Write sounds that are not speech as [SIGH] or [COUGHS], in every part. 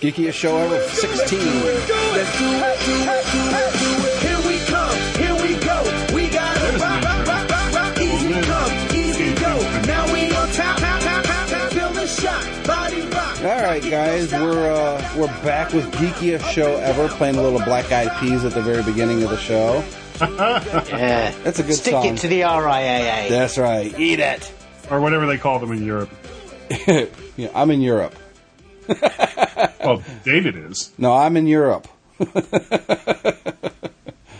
Geekiest show ever, 16. Let's do it, do it, do it, do it. Here we come, here we go. We gotta rock, rock, rock, rock, rock. Easy come, easy go. Now we on top, top, top, top, top. Feel the shot, body rock. All right, guys, we're uh, we're back with geekiest show ever, playing a little Black Eyed Peas at the very beginning of the show. [LAUGHS] Yeah. That's a good Stick song. it to the RIAA. That's right. Eat it. or whatever they call them in Europe. [LAUGHS] yeah, I'm in Europe. [LAUGHS] Well, David is. No, I'm in Europe. [LAUGHS]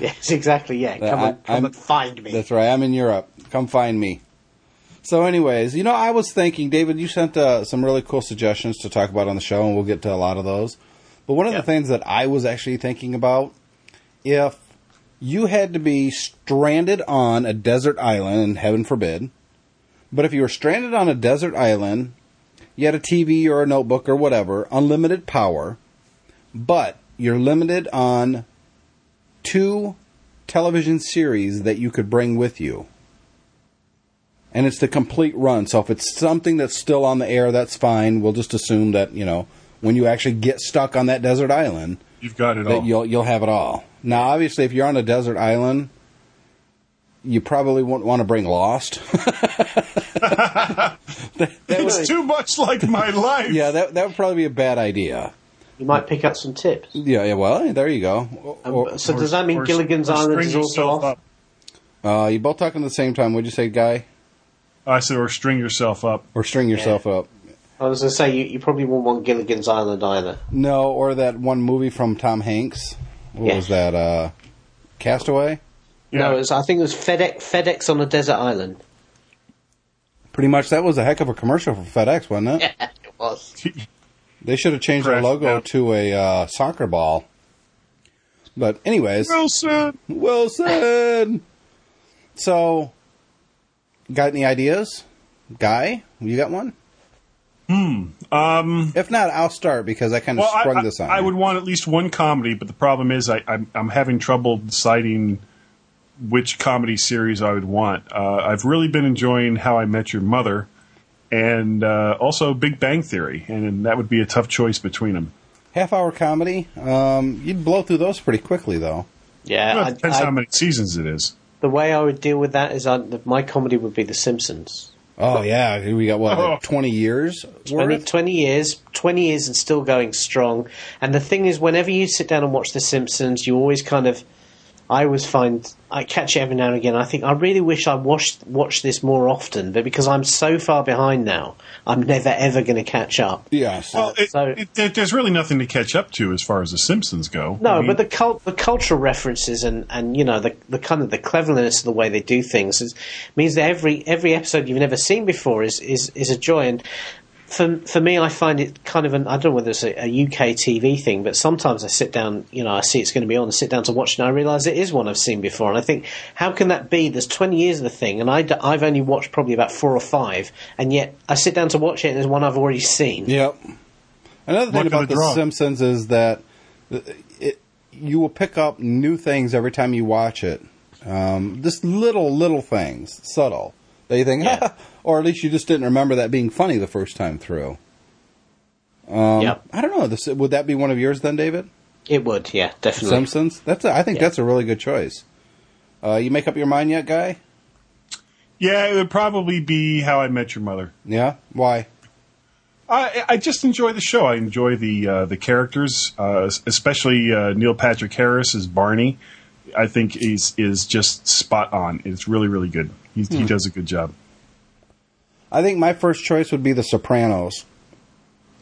Yes, exactly. Yeah, come, I- and, come I'm- and find me. That's right. I'm in Europe. Come find me. So, anyways, you know, I was thinking, David, you sent uh, some really cool suggestions to talk about on the show, and we'll get to a lot of those. But one of Yeah. the things that I was actually thinking about, if you had to be stranded on a desert island, and heaven forbid, but if you were stranded on a desert island, you had a TV or a notebook or whatever, unlimited power, but you're limited on two television series that you could bring with you. And it's the complete run. So if it's something that's still on the air, that's fine. We'll just assume that, you know, when you actually get stuck on that desert island, You've got it that all. you'll you'll have it all. Now, obviously, if you're on a desert island, you probably won't want to bring Lost. [LAUGHS] It's too much like my [LAUGHS] life. yeah, that that would probably be a bad idea. You might pick up some tips. Yeah, yeah. Well, there you go. Um, Or- so does that mean Or- Gilligan's or Island string is also off? up. uh, you both talking at the same time. What'd you say, guy? I said, or string yourself up. Or string yourself up? I was going to say you, you probably won't want Gilligan's Island either. No, or that one movie from Tom Hanks. What Yeah. was that? Uh, Castaway. No, it was, I think it was FedEx, FedEx on a desert island. Pretty much, that was a heck of a commercial for FedEx, wasn't it? [LAUGHS] Yeah, it was. [LAUGHS] They should have changed their logo yeah. to a uh, soccer ball. But anyways, Wilson. Wilson. [LAUGHS] So, got any ideas, guy? You got one? Hmm. Um. If not, I'll start because I kind of Well, sprung I- this on. I you. would want at least one comedy, but the problem is I, I'm, I'm having trouble deciding which comedy series I would want. Uh, I've really been enjoying How I Met Your Mother and uh, also Big Bang Theory, and that would be a tough choice between them. half hour comedy. Um, you'd blow through those pretty quickly, though. Yeah, Well, it depends I- how many seasons it is. the way I would deal with that is I, my comedy would be The Simpsons. Oh yeah, we got what Oh. twenty years 20, 20 years, 20 years and still going strong. And the thing is, whenever you sit down and watch The Simpsons, you always kind of, I always find, I catch it every now and again. I think, I really wish I watched, watched this more often, but because I'm so far behind now, I'm never ever going to catch up. Yes. Well, it, so- it, there- there's really nothing to catch up to as far as The Simpsons go. No, I mean, but the cult, the cultural references and, and you know the the kind of the cleverness of the way they do things is, means that every every episode you've never seen before is is, is a joy. And for for me, I find it kind of an I don't know whether it's a, a UK TV thing, but sometimes I sit down, you know, I see it's going to be on, I sit down to watch it, and I realise it is one I've seen before, and I think, how can that be? There's 20 years of the thing, and I d- I've only watched probably about four or five, and yet I sit down to watch it, and there's one I've already seen. Yep. Another thing about the The draw. Simpsons is that it, you will pick up new things every time you watch it. Um, just little, little things, subtle. That you think, Yeah. [LAUGHS] or at least you just didn't remember that being funny the first time through. Um, Yep. I don't know. This, would that be one of yours then, David? It would, yeah, definitely. Simpsons. That's. A, I think Yeah. that's a really good choice. Uh, you make up your mind yet, guy? yeah, it would probably be How I Met Your Mother. Yeah. Why? I, I just enjoy the show. I enjoy the uh, the characters, uh, especially uh, Neil Patrick Harris as Barney. I think is is just spot on. It's really really good. He, he does a good job. I think my first choice would be The Sopranos.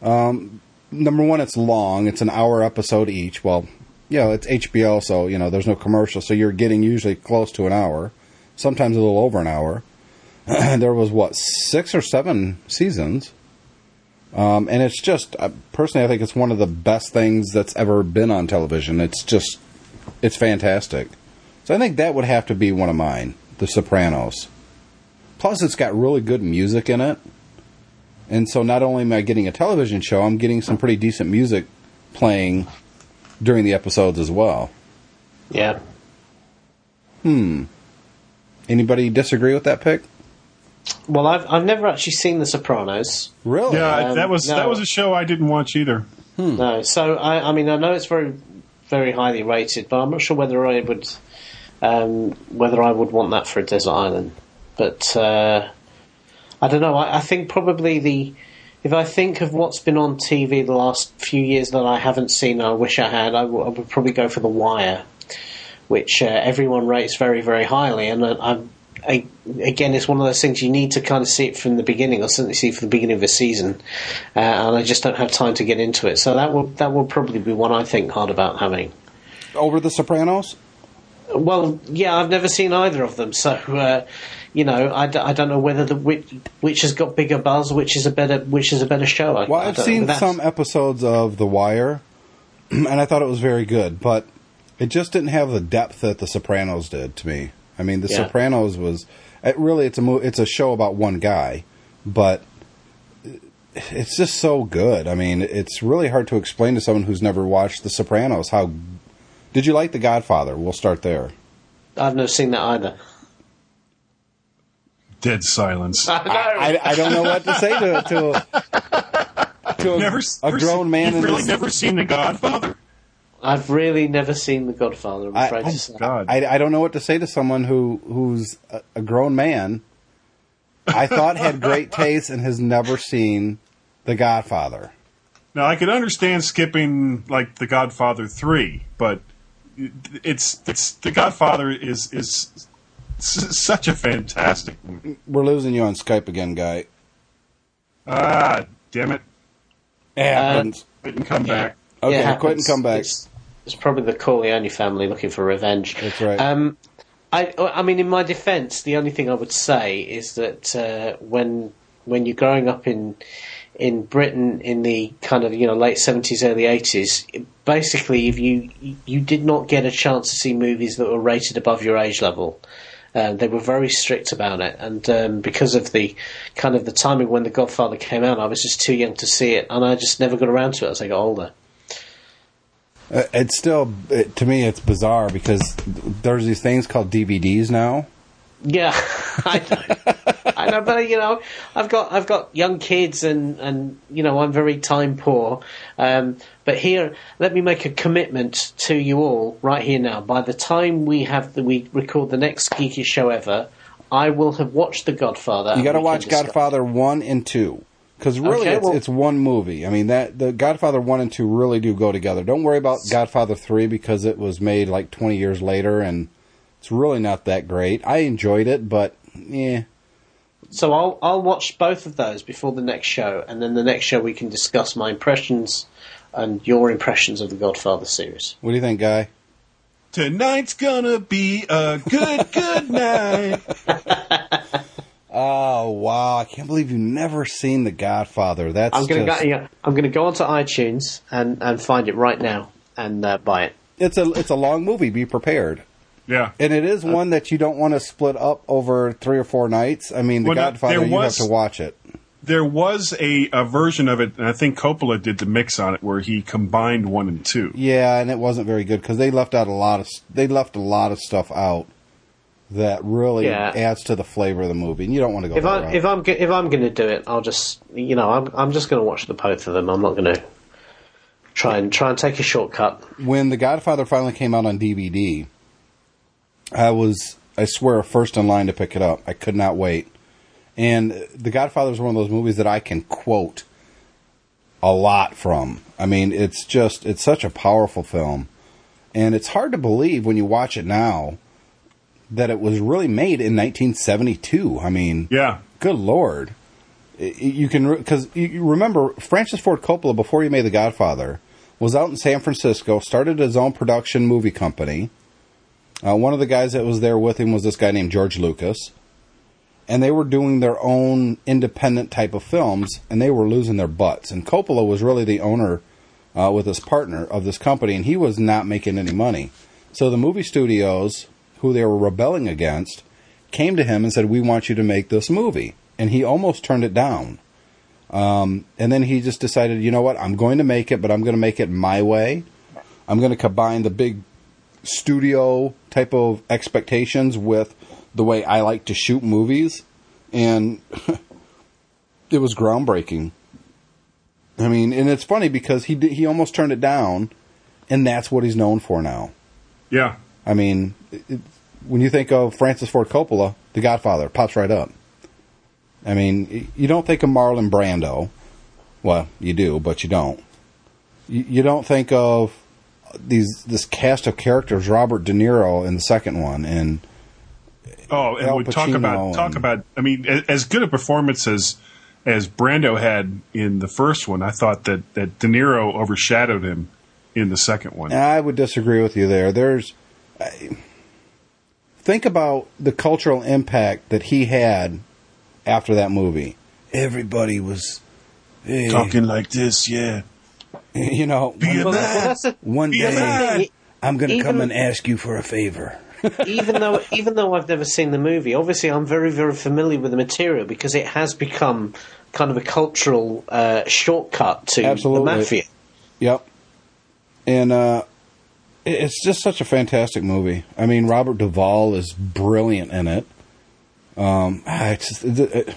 Um, number one, it's long. It's an hour episode each. Well, you know, it's HBO, so, you know, there's no commercial, so you're getting usually close to an hour, sometimes a little over an hour. [CLEARS THROAT] there was, what, six or seven seasons. Um, and it's just, uh, personally, I think it's one of the best things that's ever been on television. It's just, it's fantastic. So I think that would have to be one of mine, The Sopranos. Plus, it's got really good music in it. And so not only am I getting a television show, I'm getting some pretty decent music playing during the episodes as well. Yeah. Hmm. Anybody disagree with that pick? Well, I've I've never actually seen The Sopranos. Really? Yeah, Um, that was no. that was a show I didn't watch either. No, so I, I mean, I know it's very, very highly rated, but I'm not sure whether I would, um, whether I would want that for a desert island. But uh, I don't know. I, I think probably the, if I think of what's been on TV the last few years that I haven't seen, I wish I had. I, w- I would probably go for The Wire, which uh, everyone rates very, very highly, and I'm. I, again, it's one of those things you need to kind of see it from the beginning, or certainly see it from the beginning of the season, uh, and I just don't have time to get into it. So that will that will probably be one I think hard about having. Over The Sopranos? Well, yeah, I've never seen either of them, so uh, you know, I, d- I don't know whether the which, which has got bigger buzz, which is a better which is a better show. I, Well, I've seen some episodes of The Wire, [CLEARS THROAT] and I thought it was very good, but it just didn't have the depth that The Sopranos did to me. I mean, The Yeah. Sopranos was it really it's a mo- it's a show about one guy, but it's just so good. I mean, it's really hard to explain to someone who's never watched The Sopranos how. Did you like The Godfather? We'll start there. I've never seen that either. Dead silence. [LAUGHS] I. I, I don't know what to say to to, to a, never, a grown seen- man You've in really never seen The Godfather? I've really never seen The Godfather. I'm I- afraid oh, to say. God. I, I don't know what to say to someone who who's a, a grown man. I thought had great taste and has never seen The Godfather. Now I could understand skipping like The Godfather three, but it's it's The Godfather is is s- such a fantastic movie. We're losing you on Skype again, guy. Ah, damn it! Happens. Didn't come back. okay, Yeah, it quit and come back. It's, it's probably the Corleone family looking for revenge. That's right. Um, I, I mean, in my defence, the only thing I would say is that uh, when when you're growing up in in Britain in the kind of you know late seventies, early eighties, basically, if you you did not get a chance to see movies that were rated above your age level. Uh, they were very strict about it, and um, because of the kind of the timing when The Godfather came out, I was just too young to see it, and I just never got around to it as I got older. Uh, It's still it, to me it's bizarre because there's these things called DVDs now. Yeah, [LAUGHS] I know. [LAUGHS] I but you know, I've got I've got young kids, and and you know, I'm very time poor. Um, but here, let me make a commitment to you all right here now. By the time we have the, we record the next geekiest show ever, I will have watched The Godfather. You got to watch Godfather one and two because really Okay, it's, well- it's one movie. I mean that the Godfather one and two really do go together. Don't worry about Godfather three because it was made like twenty years later and it's really not that great. I enjoyed it, but yeah, So I'll I'll watch both of those before the next show, and then the next show we can discuss my impressions and your impressions of the Godfather series. what do you think, guy? Tonight's gonna be a good good [LAUGHS] night. [LAUGHS] Oh wow! I can't believe you've never seen The Godfather. That's I'm gonna just, go, yeah, I'm gonna go onto iTunes and, and find it right now and uh, buy it. it's a it's a long movie. Be prepared. Yeah. And it is uh, one that you don't want to split up over three or four nights. I mean, The Well, Godfather, there you was- have to watch it. There was a, a version of it, and I think Coppola did the mix on it, where he combined one and two. Yeah, and it wasn't very good because they left out a lot of they left a lot of stuff out that really Yeah. adds to the flavor of the movie, and you don't want to go. If that I route. if I'm if I'm gonna do it, I'll just you know I'm I'm just gonna watch the both of them. I'm not gonna try and try and take a shortcut. when The Godfather finally came out on DVD, I was I swear first in line to pick it up. I could not wait. And The Godfather is one of those movies that I can quote a lot from. I mean, it's just it's such a powerful film. And it's hard to believe when you watch it now that it was really made in 1972. I mean, Yeah. good lord you can because you you remember francis ford coppola before he made the godfather was out in san francisco started his own production movie company uh, one of the guys that was there with him was this guy named george lucas and they were doing their own independent type of films and they were losing their butts and coppola was really the owner uh, with his partner of this company and he was not making any money so the movie studios who they were rebelling against came to him and said, "We want you to make this movie," and he almost turned it down. Um, and then he just decided, you know what? I'm going to make it, but I'm going to make it my way. I'm going to combine the big studio type of expectations with the way I like to shoot movies, and [LAUGHS] it was groundbreaking. I mean, and it's funny because he did, he almost turned it down, and that's what he's known for now. Yeah. I mean, it, it- when you think of Francis Ford Coppola, The Godfather pops right up. I mean, you don't think of Marlon Brando. Well, you do, but you don't. You, you don't think of these this cast of characters, Robert De Niro in the second one, and Oh, and we talk about talk and- about. I mean, as good a performance as as Brando had in the first one, I thought that that De Niro overshadowed him in the second one. I would disagree with you there. There's I, think about the cultural impact that he had after that movie. Everybody was hey, Talking like this, yeah. [LAUGHS] you know, Be one, Well, that- well, that's the, one Be a day man. I'm going to come and ask you for a favor. [LAUGHS] even though even though I've never seen the movie, obviously I'm very very familiar with the material because it has become kind of a cultural uh, shortcut to Absolutely. the mafia. Yep. And uh, it's just such a fantastic movie. I mean, Robert Duvall is brilliant in it. Um, it's just, it, it,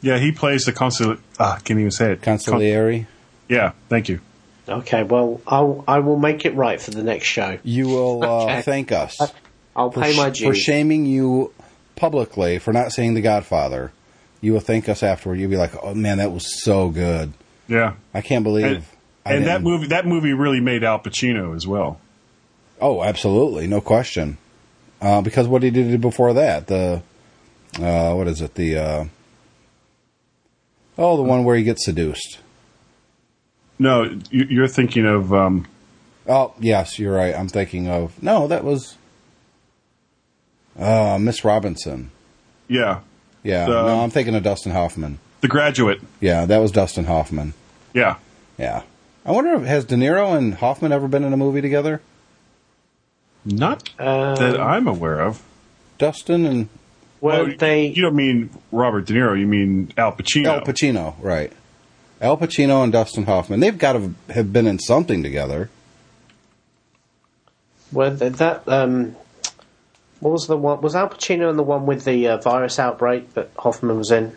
Yeah, he plays the consul. Ah, can't even say it. Con- Consigliere. Yeah, thank you. Okay, well I'll I will make it right for the next show. You will uh, Okay. thank us. I'll for, pay my sh- for shaming you publicly for not seeing The Godfather. You will thank us afterward. You'll be like, "Oh man, that was so good! Yeah, I can't believe." and, and that movie that movie really made Al Pacino as well. Oh, absolutely, no question. Uh, because what he did before that, the uh, what is it? The uh, oh, the one where he gets seduced. No, you- you're thinking of um, Oh, yes, you're right. I'm thinking of no, that was uh, Miss Robinson. yeah, Yeah, The- no, I'm thinking of Dustin Hoffman. The Graduate. Yeah, that was Dustin Hoffman. Yeah, Yeah. I wonder if has De Niro and Hoffman ever been in a movie together? not Um, that I'm aware of. Dustin and well, Oh, they you don't mean Robert De Niro. You mean Al Pacino. Al Pacino, right? Al Pacino and Dustin Hoffman. They've got to have been in something together. well that um, what was the one? Was Al Pacino in the one with the uh, virus outbreak that Hoffman was in?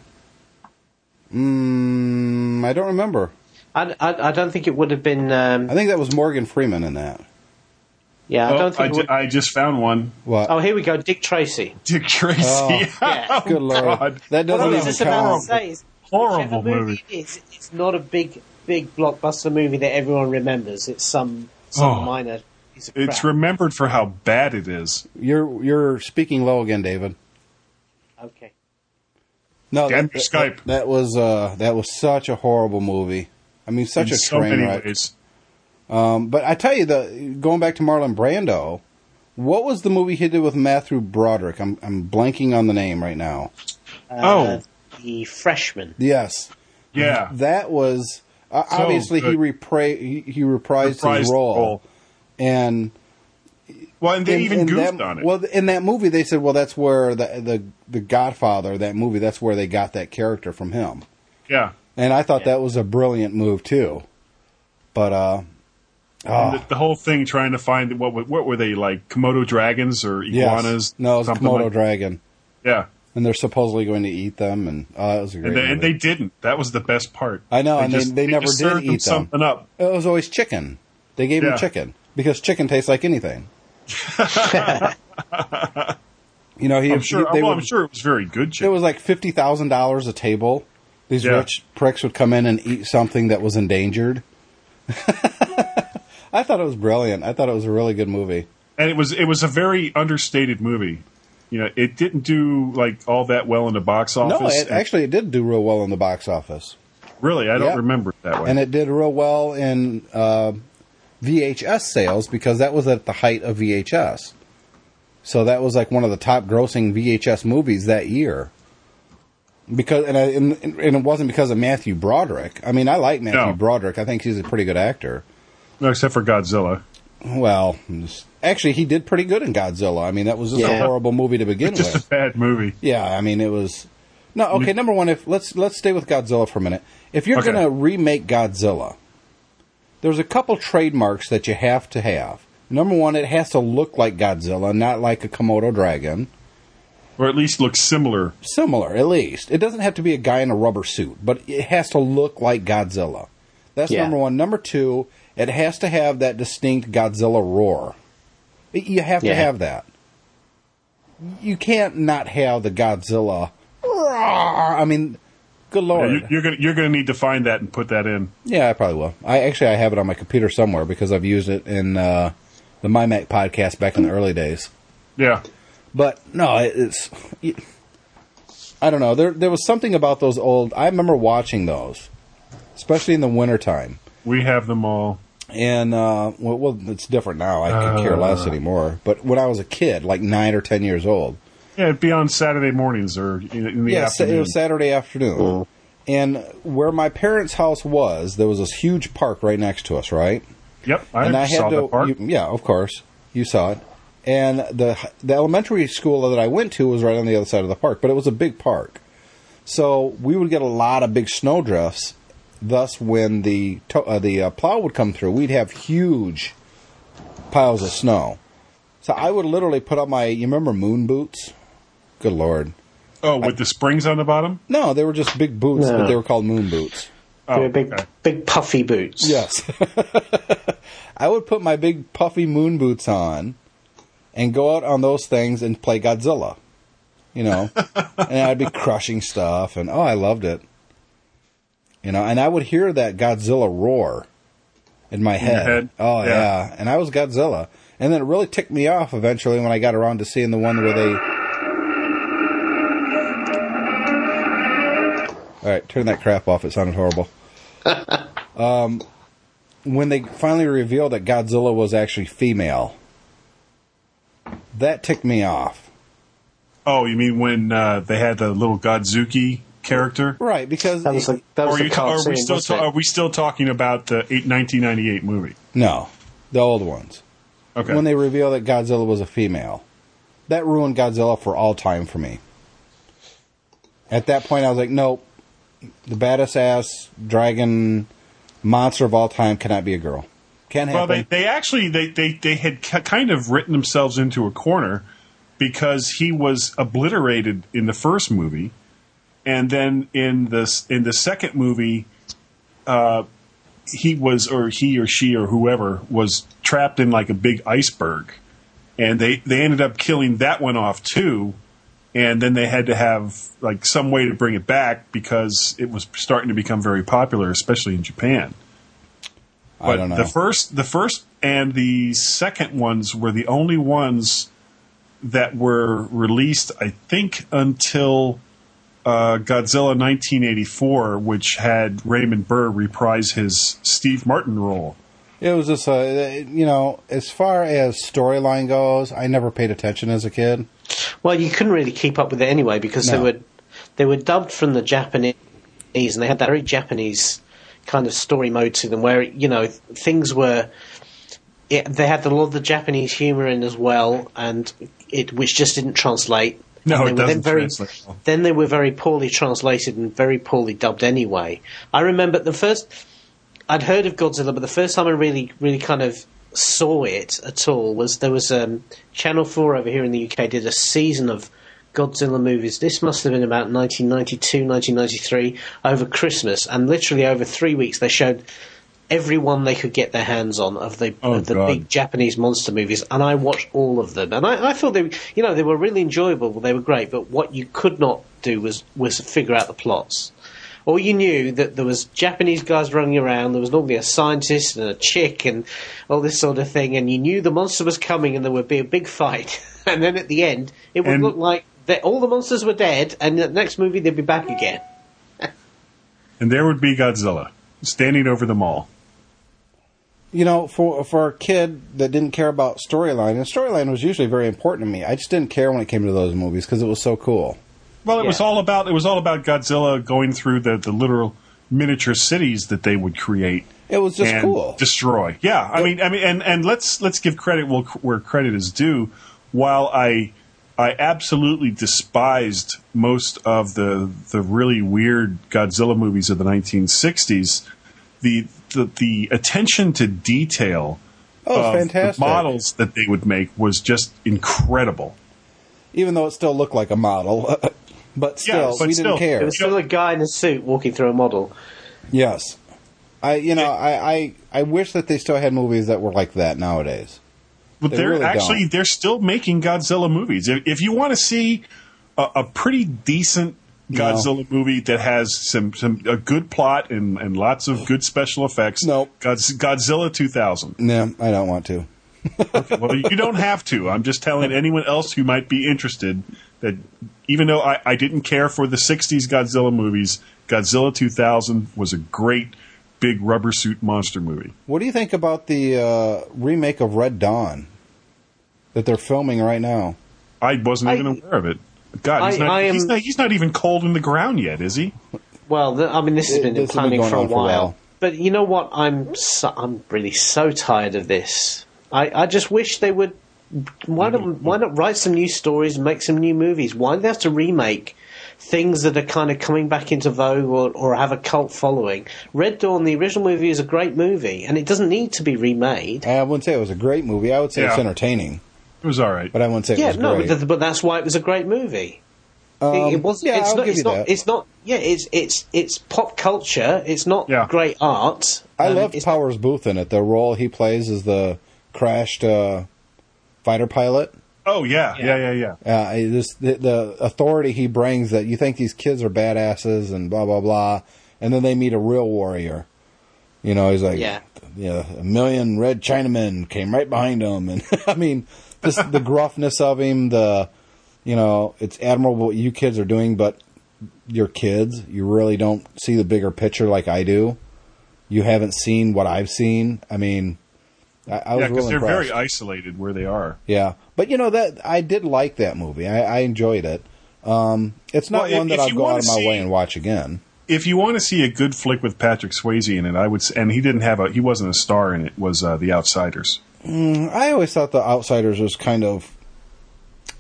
Mm, I don't remember. I, I, I don't think it would have been. Um, I think that was Morgan Freeman in that. yeah, I Oh, don't I, think. it ju- would, I just found one. What? oh, here we go, Dick Tracy. Dick Tracy. Oh. Yeah. [LAUGHS] Good lord, God. that What doesn't was even just about count. To say is, Horrible whichever movie. it is, it's not a big, big blockbuster movie that everyone remembers. It's some some Oh. minor piece of It's remembered for how bad it is. You're you're speaking low again, David. okay. No, Damn that, your that, Skype. that was uh, that was such a horrible movie. I mean, such in a so train many wreck. Um, but I tell you, the going back to Marlon Brando, what was the movie he did with Matthew Broderick? I'm I'm blanking on the name right now. Uh, Oh. The freshman. Yes, Yeah. that was uh, So obviously he, good. repra- he he reprised, Reprised his role, role. and Well, and they in- even in goofed that, on it. Well, in that movie, they said, well, that's where the the the Godfather, that movie, that's where they got that character from him. yeah. And I thought Yeah. that was a brilliant move too. But uh, oh, the, the whole thing trying to find what were- what were they like Komodo dragons or yes. iguanas? no, it was a Komodo like- dragon, Yeah, and they're supposedly going to eat them, and uh, it was a great. and they, and they didn't. That was the best part. I know, and they- they never just did served eat them. something up. it was always chicken. They gave him Yeah. chicken because chicken tastes like anything. [LAUGHS] you know, he, I'm sure. he- they well, would- I'm sure it was very good It was like fifty thousand dollars a table. These Yeah. rich pricks would come in and eat something that was endangered. [LAUGHS] I thought it was brilliant. I thought it was a really good movie. and it was it was a very understated movie. You know, it didn't do like all that well in the box office. No, it, actually, it did do real well in the box office, really, I don't Yeah. remember it that way. and it did real well in uh, VHS sales because that was at the height of VHS. So that was like one of the top grossing VHS movies that year. Because and, I, and, and it wasn't because of Matthew Broderick. I mean, I like Matthew No. Broderick. I think he's a pretty good actor. no, except for Godzilla. Well, actually, he did pretty good in Godzilla. I mean, that was just a horrible movie to begin It's just with. a bad movie. Yeah, I mean, it was. No, okay. Mm. Number one, if let's let's stay with Godzilla for a minute. If you're Okay. going to remake Godzilla, there's a couple trademarks that you have to have. Number one, it has to look like Godzilla, not like a Komodo dragon. Or at least look similar. Similar, at least. It doesn't have to be a guy in a rubber suit, but it has to look like Godzilla. That's Yeah. number one. Number two, it has to have that distinct Godzilla roar. You have to Yeah. have that. You can't not have the Godzilla. I mean, good lord. you, you're gonna you're gonna need to find that and put that in. Yeah, I probably will. I actually I have it on my computer somewhere because I've used it in uh, the MyMac podcast back in the early days. Yeah. But no, it- it's I don't know. There there was something about those old. I remember watching those, especially in the wintertime. We have them all. And uh, well, well, it's different now. I could care less anymore. But when I was a kid, like nine or ten years old, Yeah, it'd be on Saturday mornings or in, the yeah, afternoon. it was Saturday afternoon, and where my parents' house was, there was this huge park right next to us, right? Yep, I, and I saw had the to. part. you- yeah, of course, you saw it. And the the elementary school that I went to was right on the other side of the park, but it was a big park, so we would get a lot of big snowdrifts. Thus, when the to- uh, the uh, plow would come through, we'd have huge piles of snow. So I would literally put on my you remember moon boots? Good lord. oh, with the springs on the bottom. No, they were just big boots, No. but they were called moon boots. Oh, They were big, okay. big puffy boots. Yes. [LAUGHS] I would put my big puffy moon boots on and go out on those things and play Godzilla. You know, [LAUGHS] and I'd be crushing stuff, and oh, I loved it. You know, and I would hear that Godzilla roar in my head. head? Oh Yeah. yeah. and I was Godzilla, and then it really ticked me off eventually when I got around to seeing the one where they. All right, turn that crap off. It sounded horrible. [LAUGHS] um, when they finally revealed that Godzilla was actually female, that ticked me off. Oh, you mean when uh, they had the little Godzooky character? Right, because That was like that Or was are, the you ta- are we still ta- are we still talking about the eight, 1998 movie? no, the old ones. Okay. When they reveal that Godzilla was a female, that ruined Godzilla for all time for me. At that point, I was like, nope, the baddest ass dragon monster of all time cannot be a girl. Can't well, happen. they, they actually they, they, they had ki- kind of written themselves into a corner because he was obliterated in the first movie, and then in the in the second movie, uh, he was or he or she or whoever was trapped in like a big iceberg, and they they ended up killing that one off too. And then they had to have like some way to bring it back because it was starting to become very popular, especially in Japan. I But don't know. the first, the first and the second ones were the only ones that were released. I think until uh, Godzilla 1984, which had Raymond Burr reprise his Steve Martin role. It was just, uh, you know, as far as storyline goes, I never paid attention as a kid. Well, you couldn't really keep up with it anyway because they were they were dubbed from the Japanese, and they had that very Japanese kind of story mode to them, where you know things were. It, they had a lot of the Japanese humor in as well, and it which just didn't translate. [LAUGHS] No, it then doesn't very, translate. Then they were very poorly translated and very poorly dubbed anyway. I remember the first I'd heard of Godzilla, but the first time I really, really kind of saw it at all was there was um, Channel Four over here in the UK did a season of Godzilla movies. This must have been about 1992, 1993 over Christmas, and literally over three weeks they showed every one they could get their hands on of the Oh, of the God. big Japanese monster movies, and I watched all of them, and I, I thought they, you know, they were really enjoyable. They were great, but what you could not do was was figure out the plots. All you knew that there was Japanese guys running around. There was normally a scientist and a chick and all this sort of thing, and you knew the monster was coming, and there would be a big fight. [LAUGHS] And then at the end, it would And- look like that all the monsters were dead, and the next movie they'd be back again. [LAUGHS] And there would be Godzilla standing over them all. You know, for for a kid that didn't care about storyline, and storyline was usually very important to me. I just didn't care when it came to those movies because it was so cool. Well, it was all about it was all about Godzilla going through the, the literal miniature cities that they would create. It was just and cool. destroy. Yeah, I mean, I mean, and, and let's let's give credit where, where credit is due. While I I absolutely despised most of the the really weird Godzilla movies of the 1960s, the the, the attention to detail Oh, of fantastic. the models that they would make was just incredible. Even though it still looked like a model, [LAUGHS] but still, but we still. didn't care. It was still a guy in a suit walking through a model. Yes. I you know I, I I wish that they still had movies that were like that nowadays. But They they're really actually don't. they're still making Godzilla movies. If, if you want to see a, a pretty decent Godzilla movie that has some some a good plot and, and lots of good special effects, Nope. Godz- Godzilla 2000. No, I don't want to. well, you don't have to. I'm just telling anyone else who might be interested that even though I, I didn't care for the 60s Godzilla movies, Godzilla 2000 was a great big rubber suit monster movie. What do you think about the uh, remake of Red Dawn that they're filming right now? I wasn't I- even aware of it. God, he's, I- not, I am- he's, not, he's not even cold in the ground yet, is he? Well, the, I mean, this has been this has been planning for a for a while. while. But you know what? I'm so, I'm really so tired of this. I, I just wish they would. Why not? Why not write some new stories and make some new movies? Why do they have to remake things that are kind of coming back into vogue or, or have a cult following? Red Dawn, the original movie, is a great movie, and it doesn't need to be remade. I wouldn't say it was a great movie. I would say it's entertaining, It was all right. but I wouldn't say it Yeah, was no, great. but, th- but that's why it was a great movie. Um, it, it was. yeah, it's I'll not. give It's you not. that. It's not. Yeah, it's it's it's pop culture. It's not Yeah. great art. I Um, love Powers Boothe in it. The role he plays is the crashed uh, fighter pilot. oh, yeah, yeah, yeah, yeah. Uh, this the, the authority he brings that you think these kids are badasses and blah blah blah, and then they meet a real warrior. You know, he's like, Yeah. yeah, a million red Chinamen came right behind him, [LAUGHS] and I mean, this the gruffness of him. The, you know, it's admirable what you kids are doing, but your kids, you really don't see the bigger picture like I do. You haven't seen what I've seen. I mean, I, I was Yeah, because really they're impressed. very isolated where they are. Yeah, but you know that I did like that movie. I, I enjoyed it. Um, it's not Well, if- one that I'll go out of my see- way and watch again. If you want to see a good flick with Patrick Swayze in it, I would, and he didn't have a, he wasn't a star in it. Was uh, The Outsiders? I always thought The Outsiders was kind of.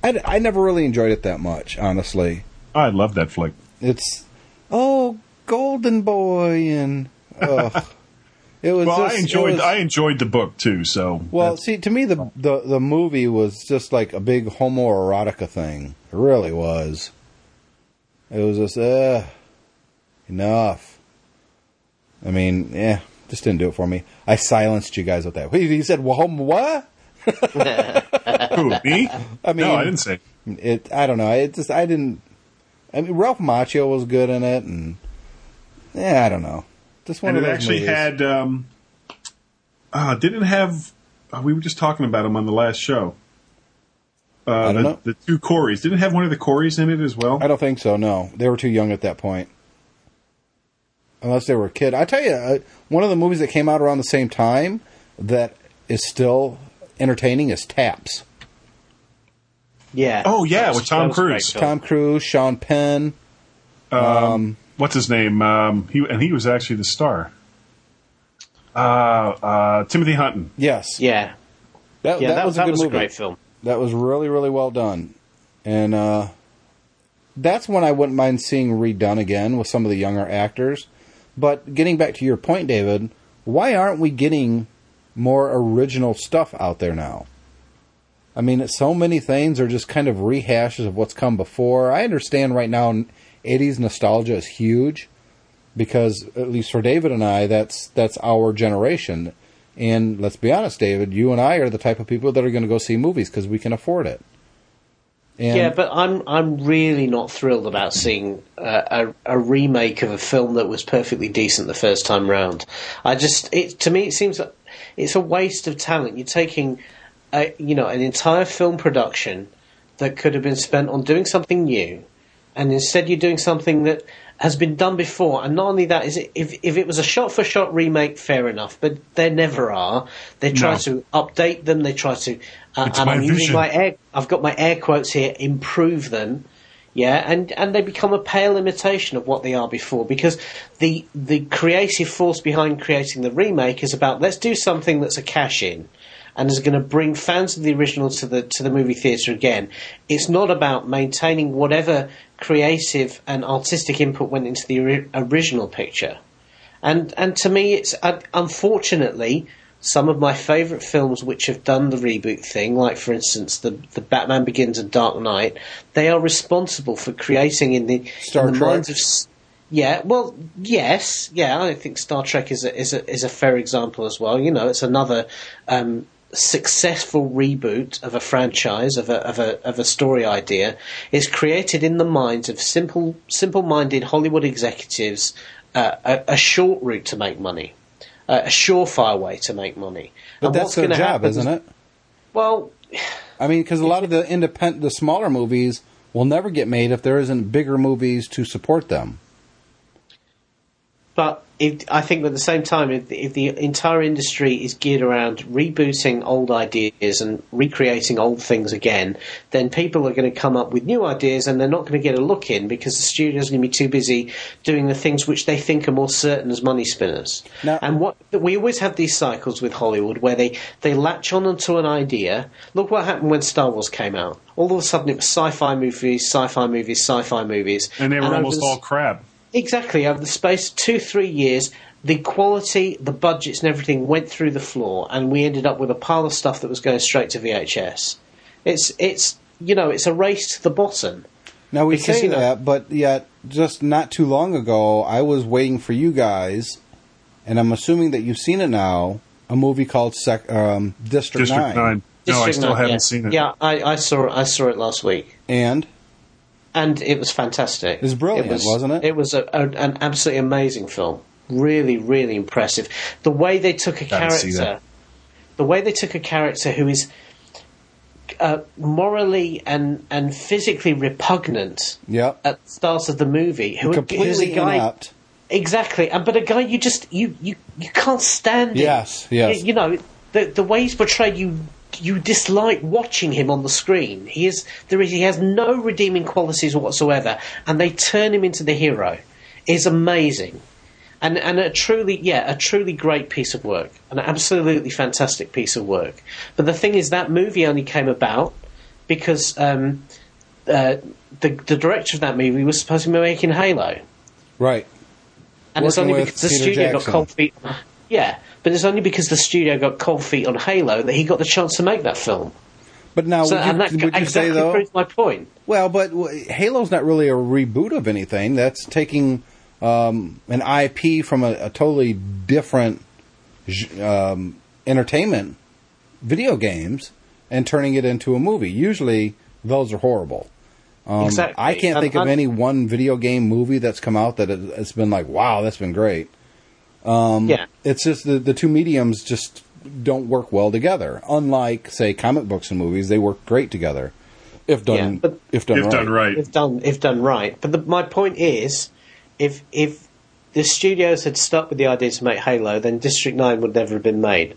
I, I never really enjoyed it that much, honestly. I love that flick. It's oh, Golden Boy, and ugh. [LAUGHS] it was. Well, just, I enjoyed, was- I enjoyed the book too. So Well, see, to me, the, the the movie was just like a big homoerotica thing. It really was. It was just, uh, enough. I mean, yeah, just didn't do it for me. I silenced you guys with that. He said, well, what? [LAUGHS] who me? I mean- no, I didn't say. It, I don't know. It just, I didn't. I mean, Ralph Macchio was good in it, and yeah, I don't know. Just one And of it those actually movies. had, um, uh, didn't have. Uh, we were just talking about him on the last show. Uh, I don't the, know. the two Corys didn't it have one of the Corys in it as well. I don't think so. No, they were too young at that point. Unless they were a kid. I tell you, uh, one of the movies that came out around the same time that is still entertaining is Taps. Yeah. Oh, yeah, was- with Tom that was a great Cruise. Tom Cruise, Sean Penn. Um, What's his name? Um, he and he was actually the star. Uh, uh, Timothy Hutton. Yes, Yeah. that, Yeah, that, that, was a good was a movie. great film. That was really, really well done, and uh, that's when I wouldn't mind seeing redone again with some of the younger actors. But getting back to your point, David, why aren't we getting more original stuff out there now? I mean, so many things are just kind of rehashes of what's come before. I understand right now, '80s nostalgia is huge because, at least for David and I, that's that's our generation. And let's be honest, David, you and I are the type of people that are going to go see movies because we can afford it. And yeah, but I'm I'm really not thrilled about seeing uh, a, a remake of a film that was perfectly decent the first time round. I just it to me it seems like it's a waste of talent. You're taking a, you know an entire film production that could have been spent on doing something new, and instead you're doing something that has been done before. And not only that, is it, if if it was a shot for shot remake, fair enough, but there never are. They try No. to update them. They try to, uh, It's and my I'm using vision. my air, I've got my air quotes here, improve them. Yeah, and, and they become a pale imitation of what they are before because the the creative force behind creating the remake is about let's do something that's a cash in and is going to bring fans of the original to the to the movie theatre again. It's not about maintaining whatever creative and artistic input went into the ori- original picture. And and to me, it's uh, unfortunately some of my favourite films which have done the reboot thing, like for instance the the Batman Begins and Dark Knight, they are responsible for creating in the, Star in the minds of Yeah, well, yes, yeah. I think Star Trek is a is a is a fair example as well. You know, it's another um, successful reboot of a franchise of a of a of a story idea. is created in the minds of simple simple minded Hollywood executives. Uh, a, a short route to make money, uh, a surefire way to make money. But And that's their job, happen isn't it? Well, I mean, because a lot of the independent, the smaller movies will never get made if there isn't bigger movies to support them. But if, I think at the same time, if, if the entire industry is geared around rebooting old ideas and recreating old things again, then people are going to come up with new ideas and they're not going to get a look in because the studio's going to be too busy doing the things which they think are more certain as money spinners. Now- and what we always have these cycles with Hollywood where they, they latch on to an idea. Look what happened when Star Wars came out. All of a sudden it was sci-fi movies, sci-fi movies, sci-fi movies. And they were over almost the- all crap. Exactly. Over the space of two, three years, the quality, the budgets, and everything went through the floor, and we ended up with a pile of stuff that was going straight to VHS. It's, it's, you know, it's a race to the bottom. Now we Because, say you know- that, but yet just not too long ago, I was waiting for you guys, and I'm assuming that you've seen it now. A movie called Sec- um, District, District Nine. Nine. No, I still Nine, haven't yeah. seen it. Yeah, I, I saw it. I saw it last week, and and it was fantastic. It was brilliant, it wasn't it? It was a, a, an absolutely amazing film. Really, really impressive. The way they took a character, the way they took a character who is uh, morally and and physically repugnant yep, at the start of the movie, who completely guy inept. exactly, and but a guy you just you you, you can't stand. Yes, yes. You, you know the the way he's portrayed, you you dislike watching him on the screen. He is there is he has no redeeming qualities whatsoever, and they turn him into the hero. Is amazing. And, and a truly, yeah, a truly great piece of work, an absolutely fantastic piece of work. But the thing is, that movie only came about because um, uh, the the director of that movie was supposed to be making Halo, Right. and it's Working only with because the studio Jackson. got cold feet. Yeah, but it's only because the studio got cold feet on Halo that he got the chance to make that film. But now, So, would you, and that would you exactly say though? proves my point. Well, but w- Halo's not really a reboot of anything. That's taking um, an IP from a, a totally different um, entertainment, video games, and turning it into a movie. Usually, those are horrible. Um, exactly. I can't think of any one video game movie that's come out that it's been like, wow, that's been great. Um, yeah. It's just the, the two mediums just don't work well together. Unlike, say, comic books and movies, they work great together if done Yeah, but- if done if right. done right. if done if done right. But the, my point is, if if the studios had stuck with the idea to make Halo, then District Nine would never have been made.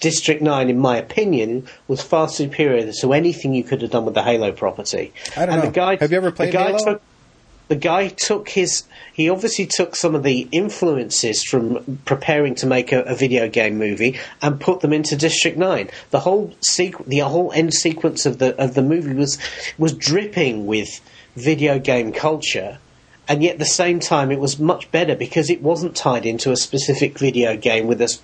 District Nine, in my opinion, was far superior to anything you could have done with the Halo property. I don't and know. The guy, Have you ever played the guy Halo? Took, the guy took his. He obviously took some of the influences from preparing to make a, a video game movie and put them into District Nine. The whole sequ- the whole end sequence of the of the movie was was dripping with video game culture, and yet at the same time it was much better because it wasn't tied into a specific video game with a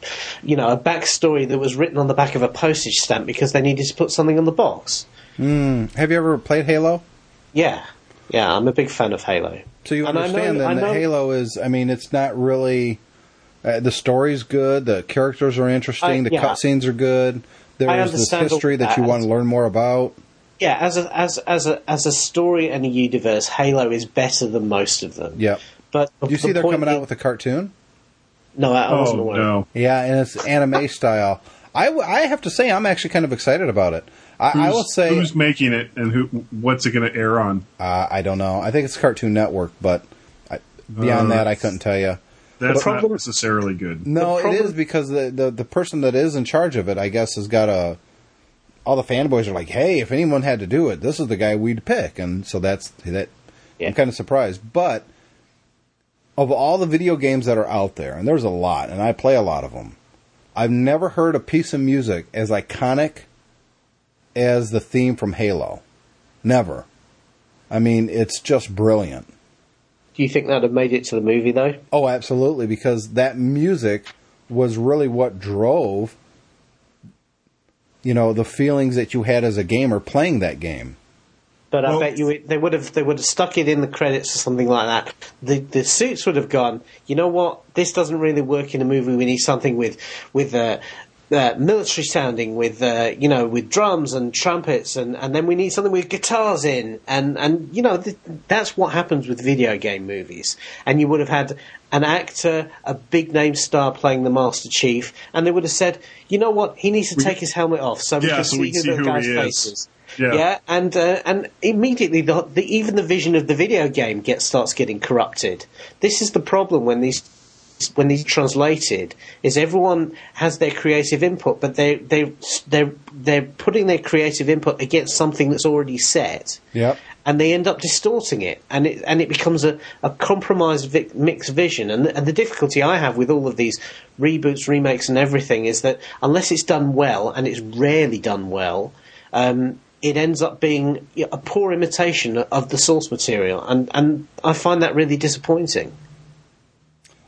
you know a backstory that was written on the back of a postage stamp because they needed to put something on the box. Hmm. Have you ever played Halo? Yeah, yeah, I'm a big fan of Halo. So you understand know- then that Halo is. I mean, it's not really. Uh, the story's good. The characters are interesting. I- the yeah. cutscenes are good. There's this history that you want to learn more about. Yeah, as a as as a as a story and a universe, Halo is better than most of them. Yeah, But the, Do you see the they're point coming out with a cartoon? no, I, I wasn't Oh aware. no! Yeah, and it's anime style. I, w- I have to say, I'm actually kind of excited about it. I, I will Who's- say, who's making it and who? What's it going to air on? uh, I don't know. I think it's Cartoon Network, but I, beyond Uh, that, I couldn't tell you. That's problem- not necessarily good. No, The it problem- is because the, the the person that is in charge of it, I guess, has got a. All the fanboys are like, "Hey, if anyone had to do it, this is the guy we'd pick," and so that's that. Yeah. I'm kind of surprised, but of all the video games that are out there, and there's a lot, and I play a lot of them, I've never heard a piece of music as iconic as the theme from Halo. Never. I mean, it's just brilliant. Do you think that'd have made it to the movie though? Oh, absolutely, because that music was really what drove you know the feelings that you had as a gamer playing that game. But I Well- bet you it, they would have they would have stuck it in the credits or something like that. The the suits would have gone. You know what? This doesn't really work in a movie. We need something with with uh, uh, military sounding, with uh, you know, with drums and trumpets, and, and then we need something with guitars in, and and you know th- that's what happens with video game movies. And you would have had an actor, a big name star playing the Master Chief, and they would have said, you know what? He needs to take his helmet off so we Yeah, can so see we who see the who guy's he is. face is. Yeah. Yeah, and uh, and immediately the, the even the vision of the video game gets starts getting corrupted. This is the problem when these when these translated is everyone has their creative input, but they they they they're putting their creative input against something that's already set. Yep. And they end up distorting it, and it and it becomes a, a compromised vi- mixed vision. And the, and the difficulty I have with all of these reboots, remakes, and everything is that unless it's done well, and it's rarely done well, um, it ends up being a poor imitation of the source material, and and I find that really disappointing.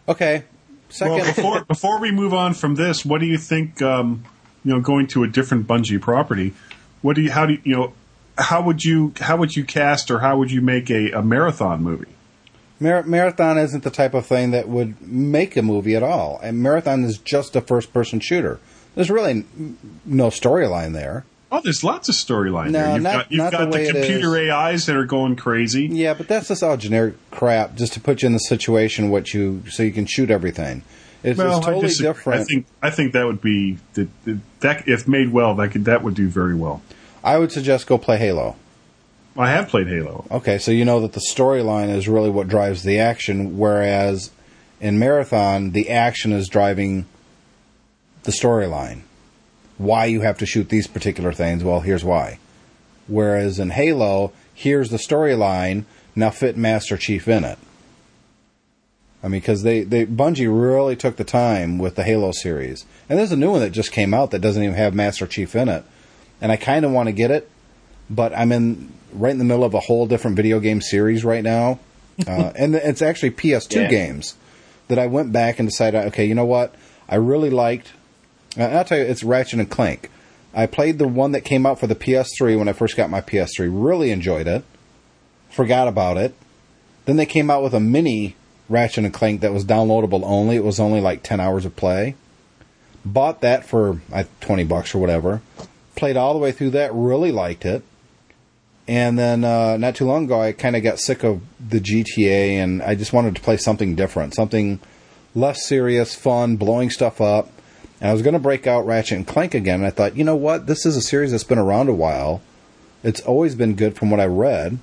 Okay. Second. Well, before [LAUGHS] before we move on from this, what do you think? Um, you know, going to a different Bungie property, what do you? How do you? You know, how would you? How would you cast or how would you make a, a marathon movie? Mar- Marathon isn't the type of thing that would make a movie at all. And Marathon is just a first person shooter. There's really n- no storyline there. Oh, there's lots of storyline No, there. You've not- got, you've not got the the, computer. AIs that are going crazy. Yeah, but that's just all generic crap just to put you in the situation what you so you can shoot everything. It's, Well, it's I totally disagree. different. I think I think that would be that, that if made well, that could that would do very well. I would suggest go play Halo. I have played Halo. Okay, so you know that the storyline is really what drives the action, whereas in Marathon, the action is driving the storyline. Why you have to shoot these particular things, well, here's why. Whereas in Halo, here's the storyline, now fit Master Chief in it. I mean, because they, they Bungie really took the time with the Halo series, and there's a new one that just came out that doesn't even have Master Chief in it, and I kind of want to get it, but I'm in right in the middle of a whole different video game series right now, [LAUGHS] uh, and it's actually PS2 Yeah. games that I went back and decided, okay, you know what, I really liked. I'll tell you, it's Ratchet and Clank. I played the one that came out for the PS3 when I first got my PS3. Really enjoyed it. Forgot about it. Then they came out with a mini Ratchet and Clank that was downloadable only. It was only like 10 hours of play. Bought that for uh, 20 bucks or whatever. Played all the way through that. Really liked it. And then uh, not too long ago, I kind of got sick of the GTA, and I just wanted to play something different, something less serious, fun, blowing stuff up. And I was going to break out Ratchet and Clank again. And I thought, you know what? This is a series that's been around a while. It's always been good from what I read.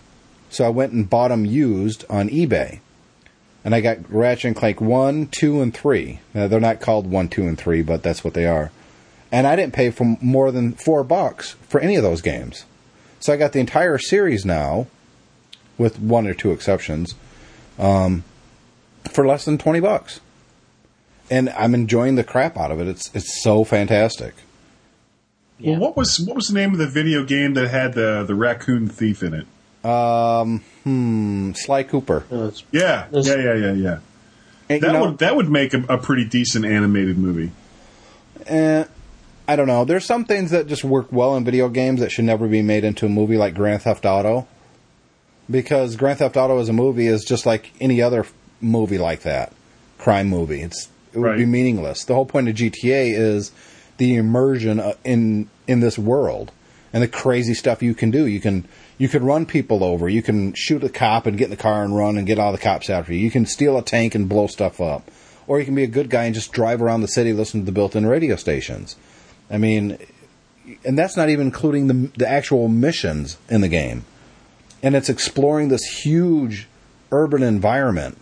So I went and bought them used on eBay. And I got Ratchet and Clank 1, 2, and 3. Now, they're not called 1, 2, and 3, but that's what they are. And I didn't pay for more than 4 bucks for any of those games. So I got the entire series now, with one or two exceptions, um, for less than 20 bucks. And I'm enjoying the crap out of it. It's it's so fantastic. Yeah. Well, what was what was the name of the video game that had the the raccoon thief in it? Hmm, Sly Cooper. Uh, it's- Yeah, yeah, yeah, yeah, yeah. And, you That know, would that would make a, a pretty decent animated movie. eh, I don't know. There's some things that just work well in video games that should never be made into a movie, like Grand Theft Auto. Because Grand Theft Auto as a movie is just like any other movie like that, crime movie. It's it would be meaningless. The whole point of GTA is the immersion uh, in in this world and the crazy stuff you can do. You can you can run people over. You can shoot a cop and get in the car and run and get all the cops after you. You can steal a tank and blow stuff up, or you can be a good guy and just drive around the city listening to the built-in radio stations. I mean, and that's not even including the the actual missions in the game. And it's exploring this huge urban environment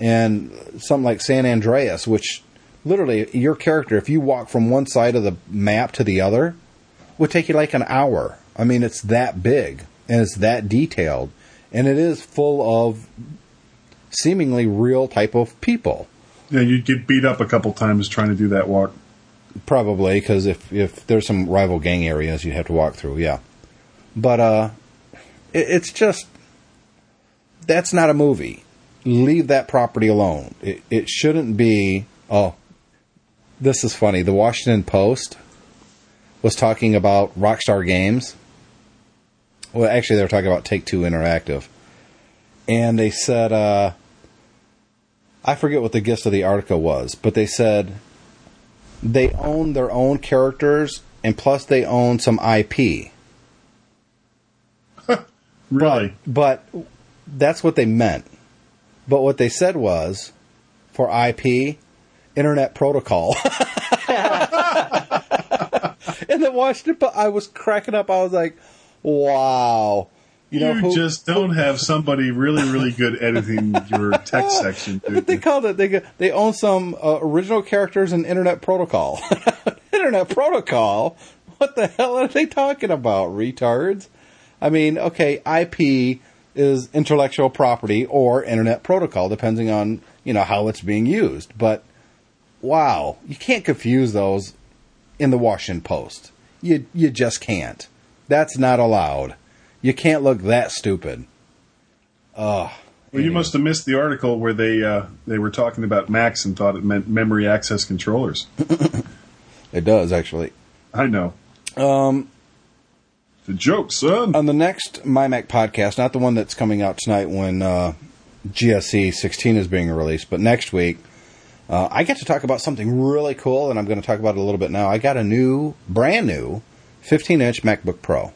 and something like San Andreas, which literally your character, if you walk from one side of the map to the other, would take you like an hour. I mean, it's that big and it's that detailed, and it is full of seemingly real type of people. Yeah, you'd get beat up a couple times trying to do that walk. Probably because if if there's some rival gang areas you'd have to walk through, yeah. But uh, it, it's just that's not a movie. Leave that property alone. It, it shouldn't be. Oh, this is funny. The Washington Post was talking about Rockstar Games well, actually, they were talking about Take Two Interactive, and they said, uh, I forget what the gist of the article was, but they said they own their own characters, and plus they own some IP. [LAUGHS] Really? But that's what they meant. But what they said was for IP, Internet Protocol. [LAUGHS] and then watched it, but I was cracking up. I was like, wow. You You, know, who- just don't have somebody really, really good editing your text [LAUGHS] section. But they called it. They they own some uh, original characters in Internet Protocol. [LAUGHS] Internet Protocol. What the hell are they talking about, retards? I mean, okay, IP is intellectual property or Internet Protocol, depending on you know how it's being used. But wow, you can't confuse those in the Washington Post. You you just can't. That's not allowed. You can't look that stupid. Well, you must have missed the article where they uh, they were talking about Macs and thought it meant memory access controllers. [COUGHS] It does actually. I know. Um, the joke, son. on the next MyMac podcast, not the one that's coming out tonight when uh, GSE 16 is being released, but next week, uh, I get to talk about something really cool, and I'm going to talk about it a little bit now. I got a new, brand new, 15 inch MacBook Pro,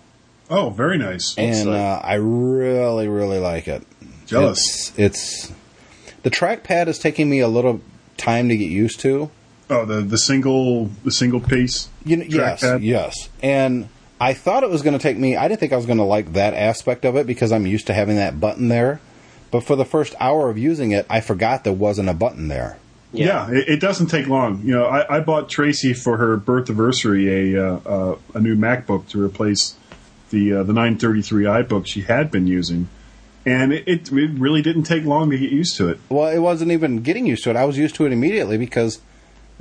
oh, very nice. and uh, I really, really like it. Jealous. It's, it's the trackpad is taking me a little time to get used to. Oh, the the single the single piece. You know, yes, trackpad? yes. And I thought it was going to take me. I didn't think I was going to like that aspect of it because I'm used to having that button there. But for the first hour of using it, I forgot there wasn't a button there. Yeah, it, it doesn't take long. You know, I, I bought Tracy for her birth anniversary a uh, uh, a new MacBook to replace the uh, the 933 iBook she had been using, and it, it, it really didn't take long to get used to it. Well, it wasn't even getting used to it. I was used to it immediately because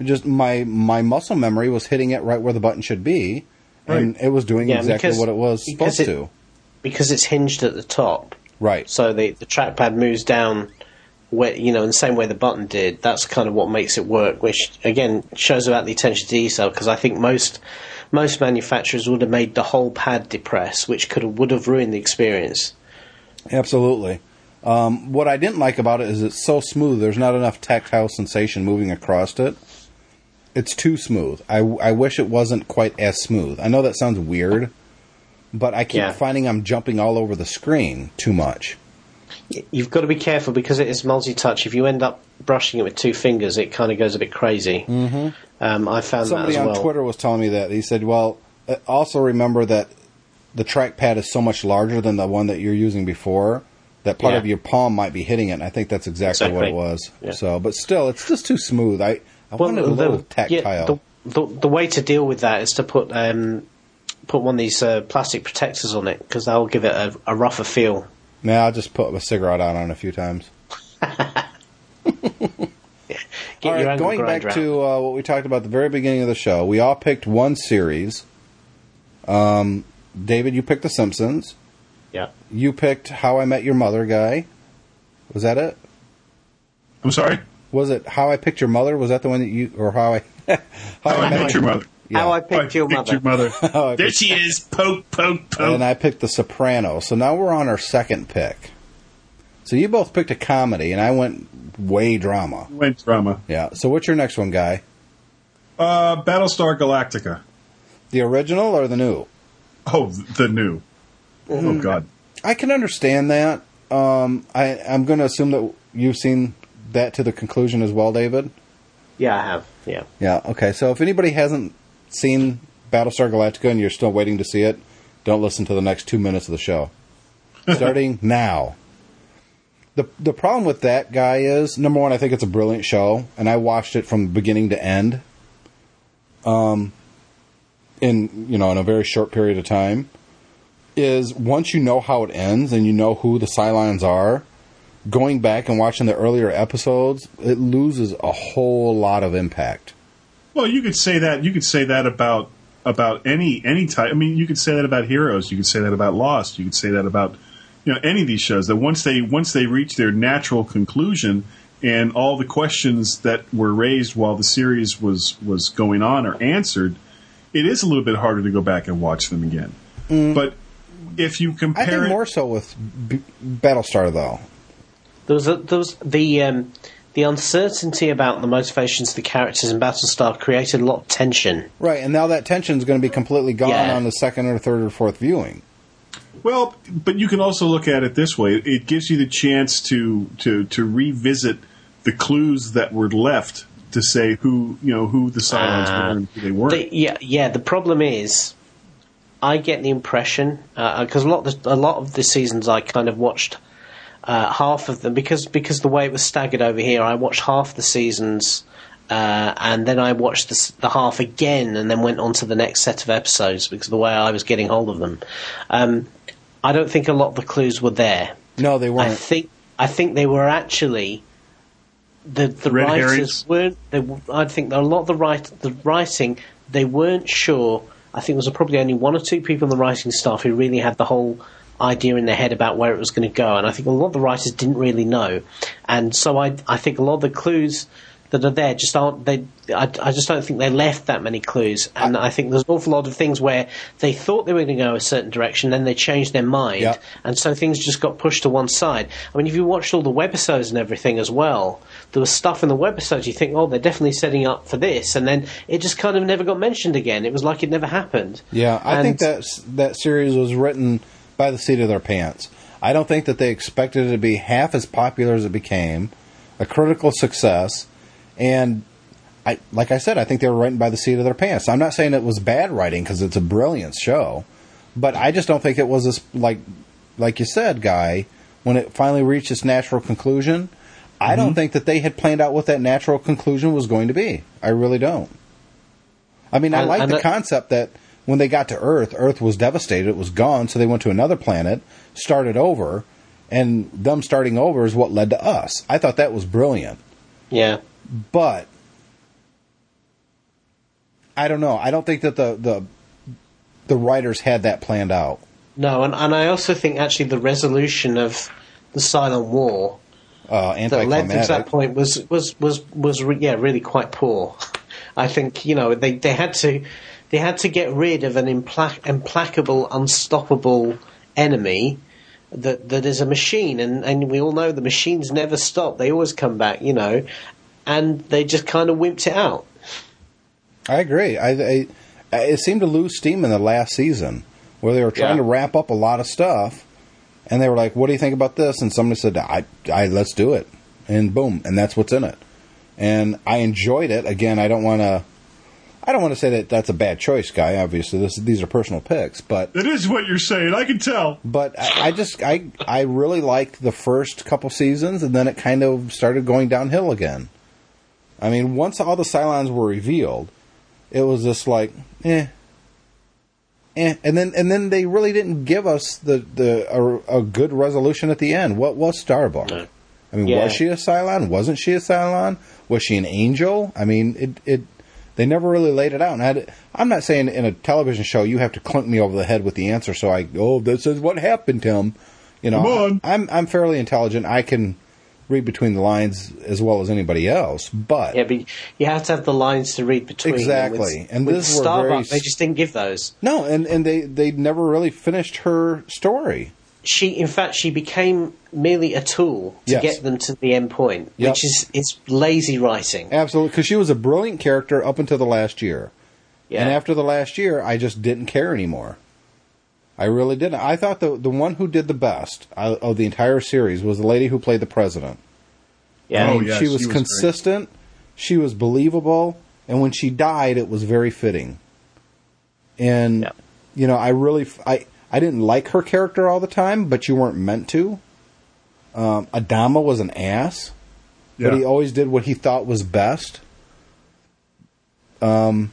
just my my muscle memory was hitting it right where the button should be, and it was doing Yeah, exactly because- what it was supposed it- to. because it's hinged at the top. Right. So the the trackpad moves down, where you know, in the same way the button did. That's kind of what makes it work. Which again shows about the attention to detail. Because I think most most manufacturers would have made the whole pad depress, which could have, would have ruined the experience. Absolutely. Um, what I didn't like about it is it's so smooth. There's not enough tactile sensation moving across it. It's too smooth. I, I wish it wasn't quite as smooth. I know that sounds weird, but I keep Yeah. finding I'm jumping all over the screen too much. You've got to be careful because it is multi-touch. If you end up brushing it with two fingers, it kind of goes a bit crazy. Mm-hmm. Um, I found Somebody that as on well. Twitter was telling me that. He said, well, uh, also remember that the trackpad is so much larger than the one that you're using before that part Yeah. of your palm might be hitting it. And I think that's exactly, what it was. Yeah. So, but still, it's just too smooth. I, I wanted a little tactile. yeah, the, the, the way to deal with that is to put um, put one of these uh, plastic protectors on it because that'll give it a, a rougher feel. Nah, I'll just put a cigarette out on it a few times. [LAUGHS] Get All your right, angle going back grinder to uh, what we talked about at the very beginning of the show, we all picked one series. Um, David, you picked The Simpsons. yeah. You picked How I Met Your Mother guy. Was that it? I'm sorry. Was it How I Picked Your Mother? Was that the one that you, or How I, How, How I met your mother. Yeah. How I How I picked your mother. your mother. [LAUGHS] How there she is. Poke, poke, poke. and I picked The Sopranos. So now we're on our second pick. So you both picked a comedy, and I went way drama. Went drama. Yeah. So what's your next one, guy? Uh, Battlestar Galactica. The original or the new? Oh, the new. Oh God. I can understand that. Um, I, I'm going to assume that you've seen that to the conclusion as well, David. Yeah, I have. Yeah. Yeah. Okay. So if anybody hasn't seen Battlestar Galactica and you're still waiting to see it, don't listen to the next two minutes of the show. [LAUGHS] Starting now. The the problem with that guy is number one, I think it's a brilliant show, and I watched it from beginning to end. Um, in you know in a very short period of time. Is once you know how it ends and you know who the Cylons are, going back and watching the earlier episodes, it loses a whole lot of impact. Well, you could say that. You could say that about about any any type. I mean, you could say that about Heroes. You could say that about Lost. You could say that about you know any of these shows. That once they once they reach their natural conclusion, and all the questions that were raised while the series was was going on are answered, it is a little bit harder to go back and watch them again. Mm. But if you compare, I think it, more so with B- Battlestar though. There was, a, there was the um, the uncertainty about the motivations of the characters in Battlestar created a lot of tension. Right, and now that tension is going to be completely gone Yeah. on the second or third or fourth viewing. Well, but you can also look at it this way: it gives you the chance to to to revisit the clues that were left to say who you know who the Cylons Ah. were and who they weren't. The, yeah, yeah. The problem is, I get the impression because a lot of the, a lot of the seasons I kind of watched uh, half of them because because the way it was staggered over here, I watched half the seasons. Uh, and then I watched the, the half again, and then went on to the next set of episodes because of the way I was getting hold of them. Um, I don't think a lot of the clues were there. No, they I weren't. I think I think they were actually the the Red writers herrings? weren't. They, w- I think a lot of the write the writing they weren't sure. I think there was probably only one or two people in the writing staff who really had the whole idea in their head about where it was going to go, and I think a lot of the writers didn't really know. And so I I think a lot of the clues that are there just aren't they I, I just don't think they left that many clues and I, think there's an awful lot of things where they thought they were going to go a certain direction then they changed their mind Yeah. and so things just got pushed to one side. I mean, if you watched all the webisodes and everything as well, there was stuff in the webisodes you think, oh, they're definitely setting up for this, and then it just kind of never got mentioned again. It was like it never happened. Yeah, I And- think that that series was written by the seat of their pants. I don't think that they expected it to be half as popular as it became, a critical success, and I like I said, I think they were writing by the seat of their pants. I'm not saying it was bad writing because it's a brilliant show, but I just don't think it was as like like you said, guy, when it finally reached its natural conclusion. I don't mm-hmm. think that they had planned out what that natural conclusion was going to be. I really don't. I mean, I And- like and the concept that when they got to Earth, Earth was devastated, it was gone, so they went to another planet, started over, and them starting over is what led to us. I thought that was brilliant. Yeah. But I don't know. I don't think that the the the writers had that planned out. No, and, and I also think actually the resolution of the Cylon War Uh, that led to that point was was was was yeah really quite poor. [LAUGHS] I think you know they they had to they had to get rid of an implac- implacable, unstoppable enemy that that is a machine, and and we all know the machines never stop; they always come back, you know, and they just kind of wimped it out. I agree. I, I it seemed to lose steam in the last season where they were trying Yeah. to wrap up a lot of stuff, and they were like, "What do you think about this?" And somebody said, "I, I let's do it," and boom, and that's what's in it. And I enjoyed it. Again, I don't want to. I don't want to say that that's a bad choice, guy. Obviously, this, these are personal picks, but it is what you're saying. I can tell. but I, I just I I really liked the first couple seasons, and then it kind of started going downhill again. I mean, once all the Cylons were revealed, it was just like, eh, eh, and then and then they really didn't give us the the a, a good resolution at the end. What was Starbuck? No. I mean, Yeah. was she a Cylon? Wasn't she a Cylon? Was she an angel? I mean, it it they never really laid it out. And I, I'm not saying in a television show you have to clunk me over the head with the answer. So I oh this is what happened, Tim. You know, Come on. I'm I'm fairly intelligent. I can read between the lines as well as anybody else. But Yeah, but you have to have the lines to read between. Exactly. With, And with this were Starbuck, very they just didn't give those. no, and and they they never really finished her story. She in fact she became merely a tool to Yes. get them to the end point Yep. which is it's lazy writing Absolutely, because she was a brilliant character up until the last year. yeah And after the last year, I just didn't care anymore. I really didn't. I thought the the one who did the best uh, of the entire series was the lady who played the president. yeah I Oh, mean, yeah, she she was was great. consistent. She was believable, and when she died, it was very fitting. And Yeah. you know, I really f- I I didn't like her character all the time, but you weren't meant to. Um, Adama was an ass, but he always did what he thought was best. Um,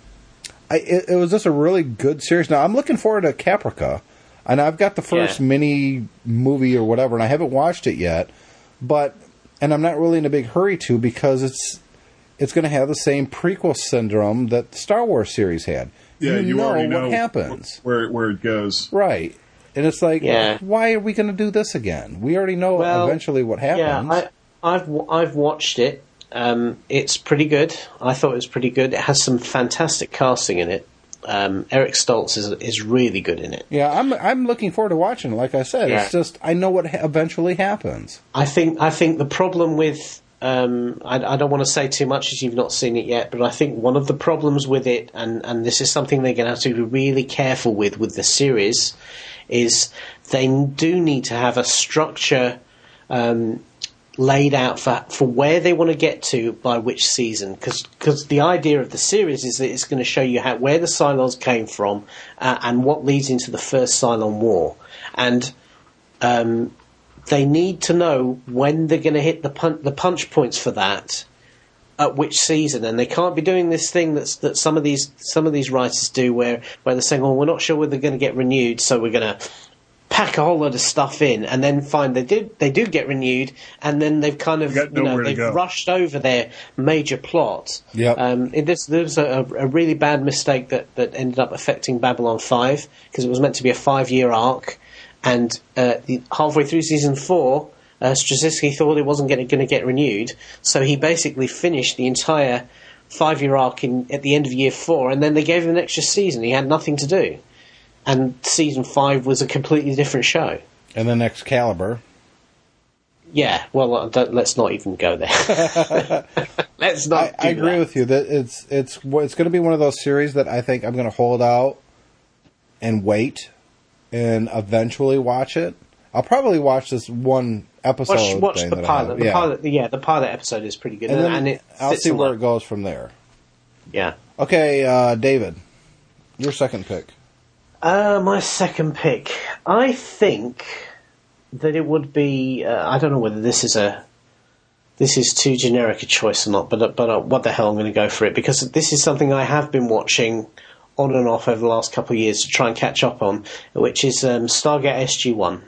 I, it, it was just a really good series. Now I'm looking forward to Caprica, and I've got the first Yeah. mini movie or whatever, and I haven't watched it yet. But and I'm not really in a big hurry to because it's it's going to have the same prequel syndrome that the Star Wars series had. Yeah, you, know already what know happens, where where it goes. right? And it's like, Yeah. why are we going to do this again? We already know Well, eventually what happens. yeah I, I've I've watched it um, it's pretty good I thought it was pretty good it has some fantastic casting in it Um, Eric Stoltz is is really good in it. Yeah, I'm I'm looking forward to watching it. Like I said, Yeah. it's just I know what ha- eventually happens. I think I think the problem with um, I, I don't want to say too much as you've not seen it yet, but I think one of the problems with it, and, and this is something they're going to have to be really careful with with the series, is they do need to have a structure um, laid out for for where they want to get to by which season. Because the idea of the series is that it's going to show you how where the Cylons came from uh, and what leads into the first Cylon War, and um, they need to know when they're going to hit the pun- the punch points for that at which season, and they can't be doing this thing that's that some of these some of these writers do, where where they're saying, "Oh, we're not sure whether they're going to get renewed, so we're going to." Pack a whole lot of stuff in, and then find they did they do get renewed, and then they've kind of Got you know they've rushed over their major plot. Yep. Um, this, there was a, a really bad mistake that, that ended up affecting Babylon 5 because it was meant to be a five year arc, and uh, the, halfway through season 4, uh, Straczynski thought it wasn't going to get renewed, so he basically finished the entire five year arc in, at the end of year 4, and then they gave him an extra season. He had nothing to do. And season 5 was a completely different show. And then Excalibur. Yeah, well, uh, let's not even go there. [LAUGHS] let's not. I, I agree with you that it's it's it's going to be one of those series that I think I'm going to hold out and wait and eventually watch it. I'll probably watch this one episode. Watch, watch the pilot. The yeah. pilot, yeah, the pilot episode is pretty good, and and, it I'll see where it goes from there. Yeah. Okay, uh, David, your second pick. Uh, my second pick. I think that it would be. Uh, I don't know whether this is a. This is too generic a choice or not, but uh, but uh, what the hell, I'm going to go for it because this is something I have been watching on and off over the last couple of years to try and catch up on, which is um, Stargate SG One,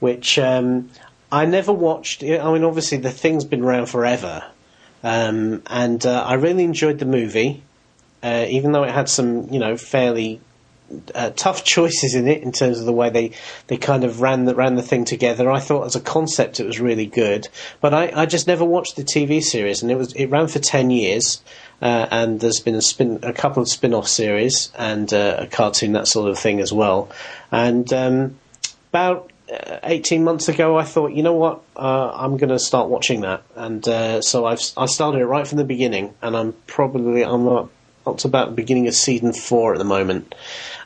which um, I never watched. I mean, obviously the thing's been around forever, um, and uh, I really enjoyed the movie, uh, even though it had some you know fairly uh, tough [LAUGHS] choices in it in terms of the way they, they kind of ran the ran the thing together. I thought as a concept it was really good, but I, I just never watched the TV series, and it was it ran for ten years, uh, and there's been a spin a couple of spin off series and uh, a cartoon that sort of thing as well, and um, about. Uh, 18 months ago, I thought, you know what, uh, I'm going to start watching that, and uh, so I've I started it right from the beginning, and I'm probably I'm about the beginning of season four at the moment,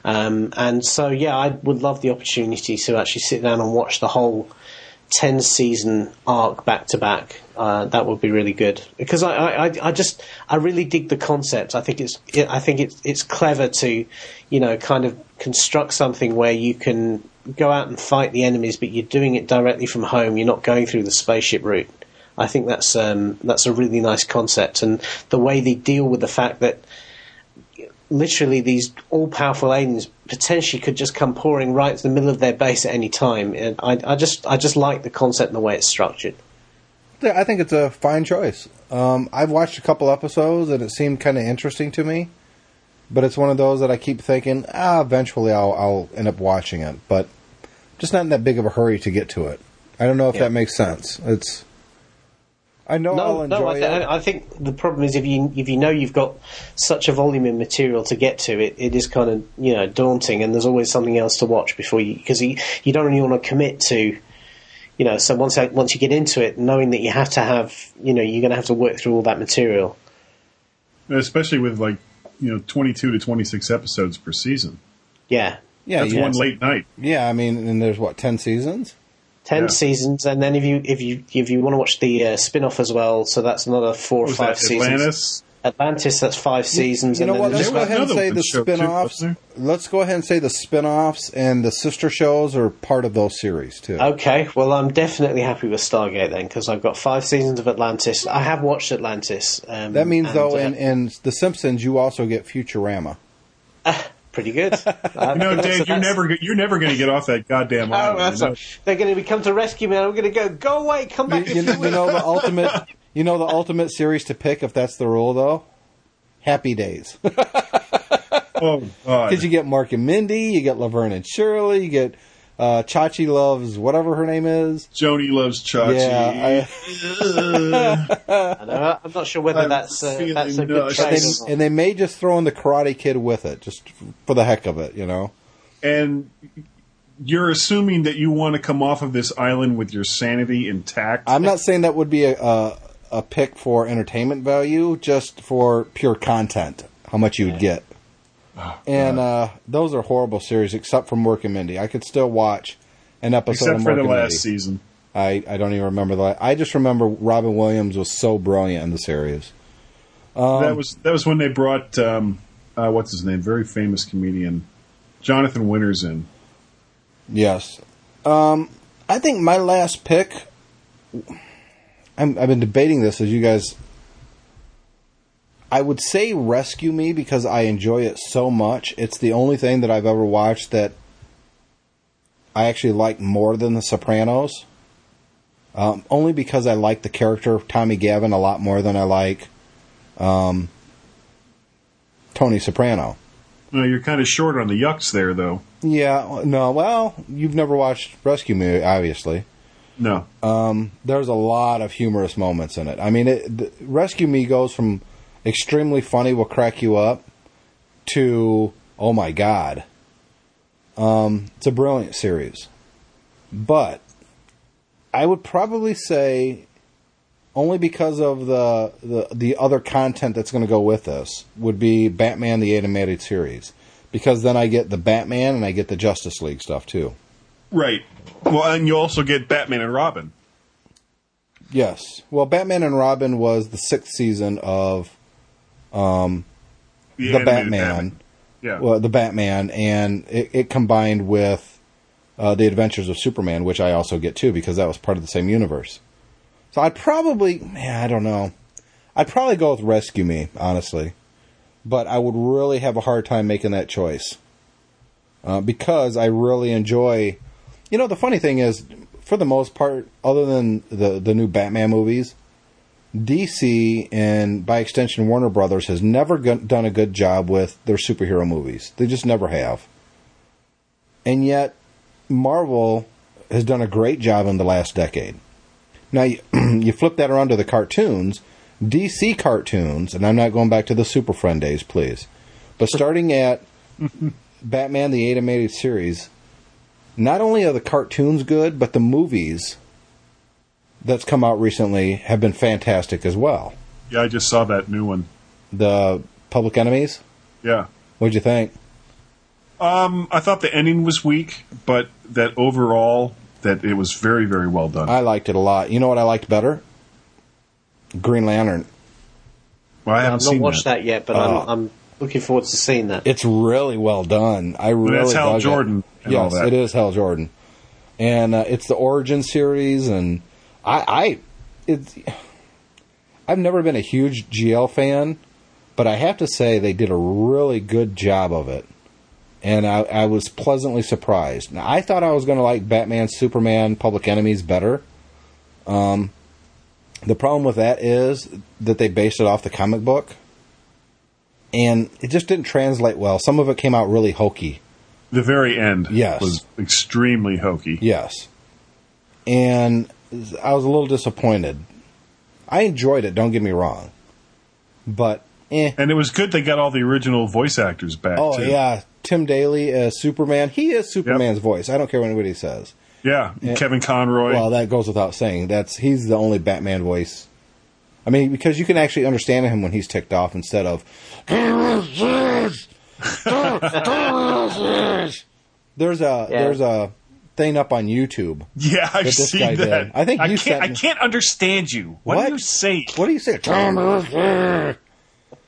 um, and so, yeah, I would love the opportunity to actually sit down and watch the whole 10 season arc back to back. Uh, That would be really good because I, I, I- just I really dig the concept. I think it's I think it's it's clever to you know kind of construct something where you can go out and fight the enemies, but you're doing it directly from home. You're not going through the spaceship route. I think that's um, that's a really nice concept, and the way they deal with the fact that literally these all-powerful aliens potentially could just come pouring right to the middle of their base at any time. And I, I just, I just like the concept and the way it's structured. Yeah, I think it's a fine choice. Um, I've watched a couple episodes and it seemed kind of interesting to me, but it's one of those that I keep thinking, ah, eventually I'll, I'll end up watching it, but just not in that big of a hurry to get to it. I don't know if Yeah. that makes sense. It's, I know I'll No, enjoy no, I, th- it. I think the problem is if you if you know you've got such a volume of material to get to, it, it is kind of you know daunting, and there's always something else to watch before you because you, you don't really want to commit to. You know, so once I, once you get into it, knowing that you have to have, you know, you're going to have to work through all that material. especially with like you know 22 to 26 episodes per season. Yeah, yeah, That's yeah. one late night. Yeah, I mean, and there's what, 10 seasons? Ten Yeah. seasons, and then if you if you if you want to watch the uh, spin off as well, so that's another four or What was five that seasons. Atlantis? Atlantis, that's five seasons. You know and what? then Let's go ahead and say the show, spin-offs. wasn't Let's go ahead and say the spin-offs and the sister shows are part of those series too. Okay, well, I'm definitely happy with Stargate then because I've got five seasons of Atlantis. I have watched Atlantis. Um, that means and, though, uh, in, in The Simpsons, you also get Futurama. [LAUGHS] pretty good. [LAUGHS] Um, you know, Dave, you're never you're never going to get off that goddamn Oh, island. that's you know? right. They're going to be come to rescue me. and I'm going to go. Go away. Come You, back. you, in you know the [LAUGHS] ultimate. You know the ultimate series to pick if that's the rule though. Happy Days, Oh God! because you get Mork and Mindy, you get Laverne and Shirley, you get uh, Chachi loves whatever her name is. Joni loves Chachi. Yeah, I [LAUGHS] know, I'm not sure whether I'm that's uh, that's a good choice. and, they, and they may just throw in the Karate Kid with it, just for the heck of it, you know. and you're assuming that you want to come off of this island with your sanity intact. I'm not saying that would be a, a a pick for entertainment value, just for pure content, how much you would get. And uh, those are horrible series, except for Mork and Mindy. I could still watch an episode except of for the last Mindy. season. I, I don't even remember that. I just remember Robin Williams was so brilliant in the series. Um, that was that was when they brought um, uh, what's his name, very famous comedian, Jonathan Winters in. Yes. Um, I think my last pick. I'm, I've been debating this as you guys. I would say Rescue Me because I enjoy it so much. It's the only thing that I've ever watched that I actually like more than The Sopranos. Um, only because I like the character of Tommy Gavin a lot more than I like um, Tony Soprano. No, you're kind of short on the yucks there, though. Yeah, no, well, you've never watched Rescue Me, obviously. No, there's a lot of humorous moments in it. I mean, it, Rescue Me goes from extremely funny, will crack you up, to oh my god. Um, it's a brilliant series, but I would probably say only because of the the, the other content that's going to go with this would be Batman the animated series, because then I get the Batman and I get the Justice League stuff too. right. Well, and you also get Batman and Robin. Yes. Well, Batman and Robin was the sixth season of the animated Batman. Yeah. Well, the Batman, and it, it combined with uh, the Adventures of Superman, which I also get too because that was part of the same universe. So I'd probably, man, I don't know. I'd probably go with Rescue Me, honestly, but I would really have a hard time making that choice uh, because I really enjoy. You know, the funny thing is, for the most part, other than the the new Batman movies, DC and by extension Warner Brothers has never done a good job with their superhero movies. They just never have. And yet Marvel has done a great job in the last decade. Now you, [CLEARS THROAT] you flip that around to the cartoons, DC cartoons, and I'm not going back to the Super Friend days, please. But starting at [LAUGHS] Batman the animated series, not only are the cartoons good, but the movies that's come out recently have been fantastic as well. yeah, I just saw that new one. The Public Enemies, Yeah. what'd you think? Um, I thought the ending was weak, but that overall, that it was very, very well done. I liked it a lot. You know what I liked better? Green Lantern. well, I I've haven't seen watched that. that, yet, but Oh. I'm, I'm looking forward to seeing that. It's really well done. I really that's Hal dug it. Jordan and all Yes, that. it is Hal Jordan, and uh, it's the origin series. And I, I, it's. I've never been a huge GL fan, but I have to say they did a really good job of it, and I, I was pleasantly surprised. Now I thought I was going to like Batman, Superman, Public Enemies better. Um, the problem with that is that they based it off the comic book, and it just didn't translate well. Some of it came out really hokey. The very end Yes. was extremely hokey. Yes. And I was a little disappointed. I enjoyed it, don't get me wrong. But, eh. And it was good they got all the original voice actors back, Oh, too. yeah. Tim Daly as Superman. He is Superman's voice. I don't care what anybody says. Yeah. Kevin Conroy. Well, that goes without saying. That's He's the only Batman voice. I mean, because you can actually understand him when he's ticked off instead of. [LAUGHS] there's a Yeah. there's a thing up on YouTube. [LAUGHS] yeah, I've this seen guy that. did. I think you can't, said- I can't understand you. What, What? do you say? What do you say?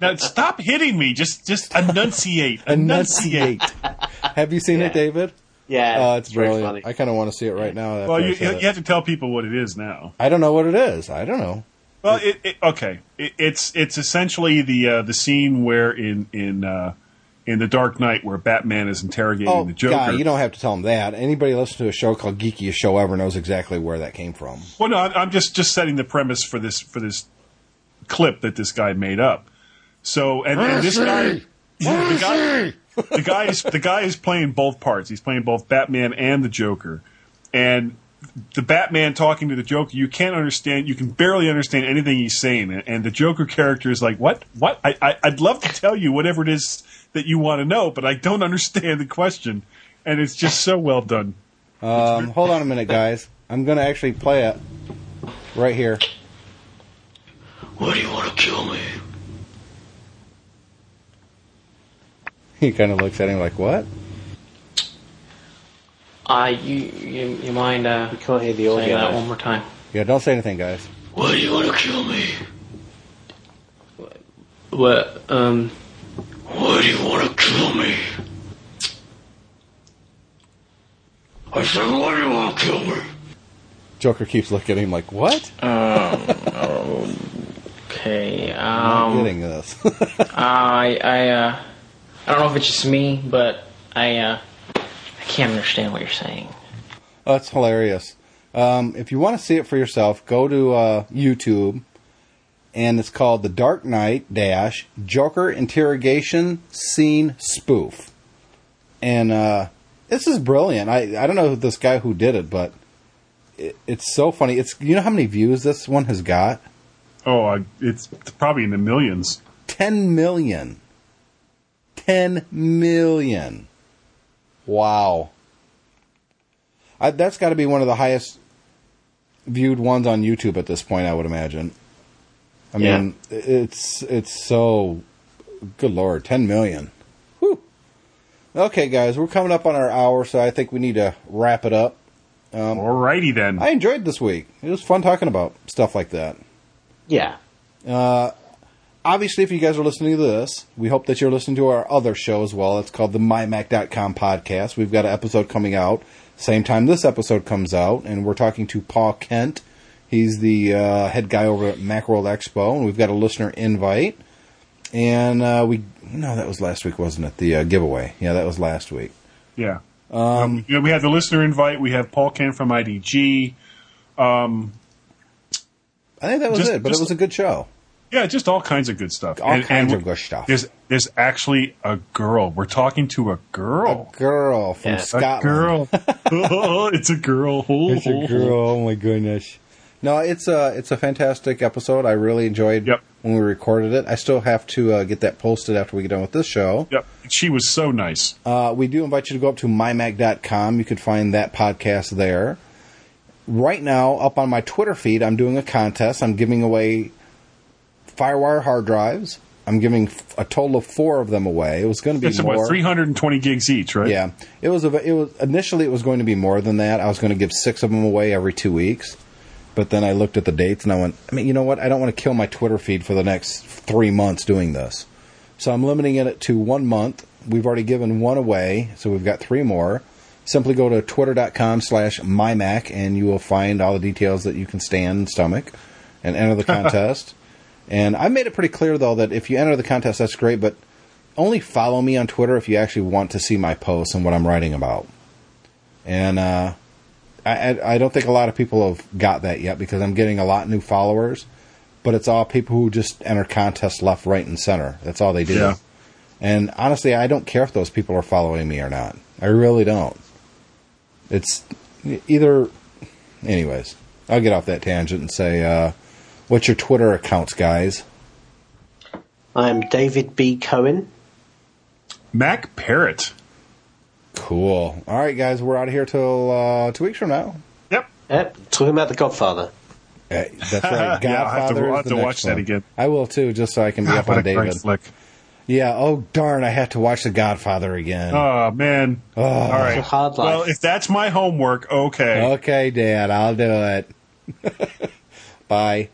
Now, stop hitting me. Just just enunciate. [LAUGHS] Enunciate. Have you seen it, David? Yeah, Oh, it's very brilliant. funny. I kind of want to see it right now. Well, you, you have to tell people what it is now. I don't know what it is. I don't know. Well, it, it, okay. It, it's it's essentially the uh, the scene where in in uh, in the Dark Knight where Batman is interrogating Oh, the Joker. God, you don't have to tell them that. Anybody listen to a show called Geekiest Show Ever knows exactly where that came from. Well, no, I'm I'm just just setting the premise for this for this clip that this guy made up. So, and, and this guy the guy, the guy is the guy is playing both parts. He's playing both Batman and the Joker, and the Batman talking to the Joker, you can't understand. You can barely understand anything he's saying, and, and the Joker character is like, "What? What? I, I, I'd love to tell you whatever it is that you want to know, but I don't understand the question." And it's just so well done. Um, hold on a minute, guys. I'm going to actually play it right here. Why do you want to kill me? [LAUGHS] He kind of looks at him like, "What?" Uh, you, you, you mind uh, You can't hear the saying audio. that though. one more time? Yeah, don't say anything, guys. Why do you want to kill me? What? Um, Why do you want to kill me? I said, why do you want to kill me? Joker keeps looking at him like, "What?" okay. I'm Um, getting this. [LAUGHS] I, I, uh, I don't know if it's just me, but I, uh, I can't understand what you're saying. Oh, that's hilarious. Um, if you want to see it for yourself, go to uh, YouTube, and it's called "The Dark Knight Dash Joker Interrogation Scene Spoof," and uh, this is brilliant. I I don't know this guy who did it, but it, it's so funny. It's you know how many views this one has got? Oh, I, it's probably in the millions. 10 million. 10 million. Wow. I, that's got to be one of the highest viewed ones on YouTube at this point, I would imagine. I Yeah. mean, it's it's so good lord, 10 million. Whew. Okay, guys, we're coming up on our hour, so I think we need to wrap it up. Um, Alrighty then. I enjoyed this week. It was fun talking about stuff like that. Yeah. Uh, obviously, if you guys are listening to this, we hope that you're listening to our other show as well. It's called the MyMac.com podcast. We've got an episode coming out same time this episode comes out, and we're talking to Paul Kent. He's the uh, head guy over at Macworld Expo, and we've got a listener invite. And uh, we, no, that was last week, wasn't it? The uh, giveaway. Yeah, that was last week. Yeah. Um, you know, we had the listener invite. We have Paul Kent from IDG. I think that was Just- it, but just- it was a good show. Yeah, just all kinds of good stuff. All kinds of good stuff. There's there's actually a girl. We're talking to a girl. A girl from Yeah. A A Scotland. girl. oh, [LAUGHS] [LAUGHS] it's a girl. It's a girl. Oh my goodness. No, it's a it's a fantastic episode. I really enjoyed Yep. when we recorded it. I still have to uh, get that posted after we get done with this show. Yep. She was so nice. Uh, we do invite you to go up to mymac.com. You can find that podcast there. Right now, up on my Twitter feed, I'm doing a contest. I'm giving away Firewire hard drives. I'm giving a total of four of them away. It was going to be It's more. about 320 gigs each, right? Yeah, it was. It was initially it was going to be more than that. I was going to give six of them away every two weeks, but then I looked at the dates and I went. I mean, you know what? I don't want to kill my Twitter feed for the next three months doing this, so I'm limiting it to one month. We've already given one away, so we've got three more. Simply go to twitter.com slash mymac and you will find all the details that you can stand and stomach and enter the [LAUGHS] contest. and I made it pretty clear though that if you enter the contest, that's great, but only follow me on Twitter if you actually want to see my posts and what I'm writing about. And uh, I, I, I don't think a lot of people have got that yet because I'm getting a lot of new followers, but it's all people who just enter contests left, right, and center. That's all they do. Yeah. And honestly, I don't care if those people are following me or not. I really don't. It's either. Anyways, I'll get off that tangent and say, uh, what's your Twitter accounts, guys? I'm David B. Cohen. Mac Parrot. Cool. All right, guys, we're out of here till uh, two weeks from now. Yep. Yep, talking about The Godfather. Hey, that's right. Godfather [LAUGHS] Yeah, I'll have to- I'll have to next watch that again. I will too, just so I can be up [LAUGHS] on David. flick. Yeah. Oh darn! I have to watch The Godfather again. Oh man. All right. It's hard life. Well, if that's my homework, okay. okay, Dad, I'll do it. [LAUGHS] Bye.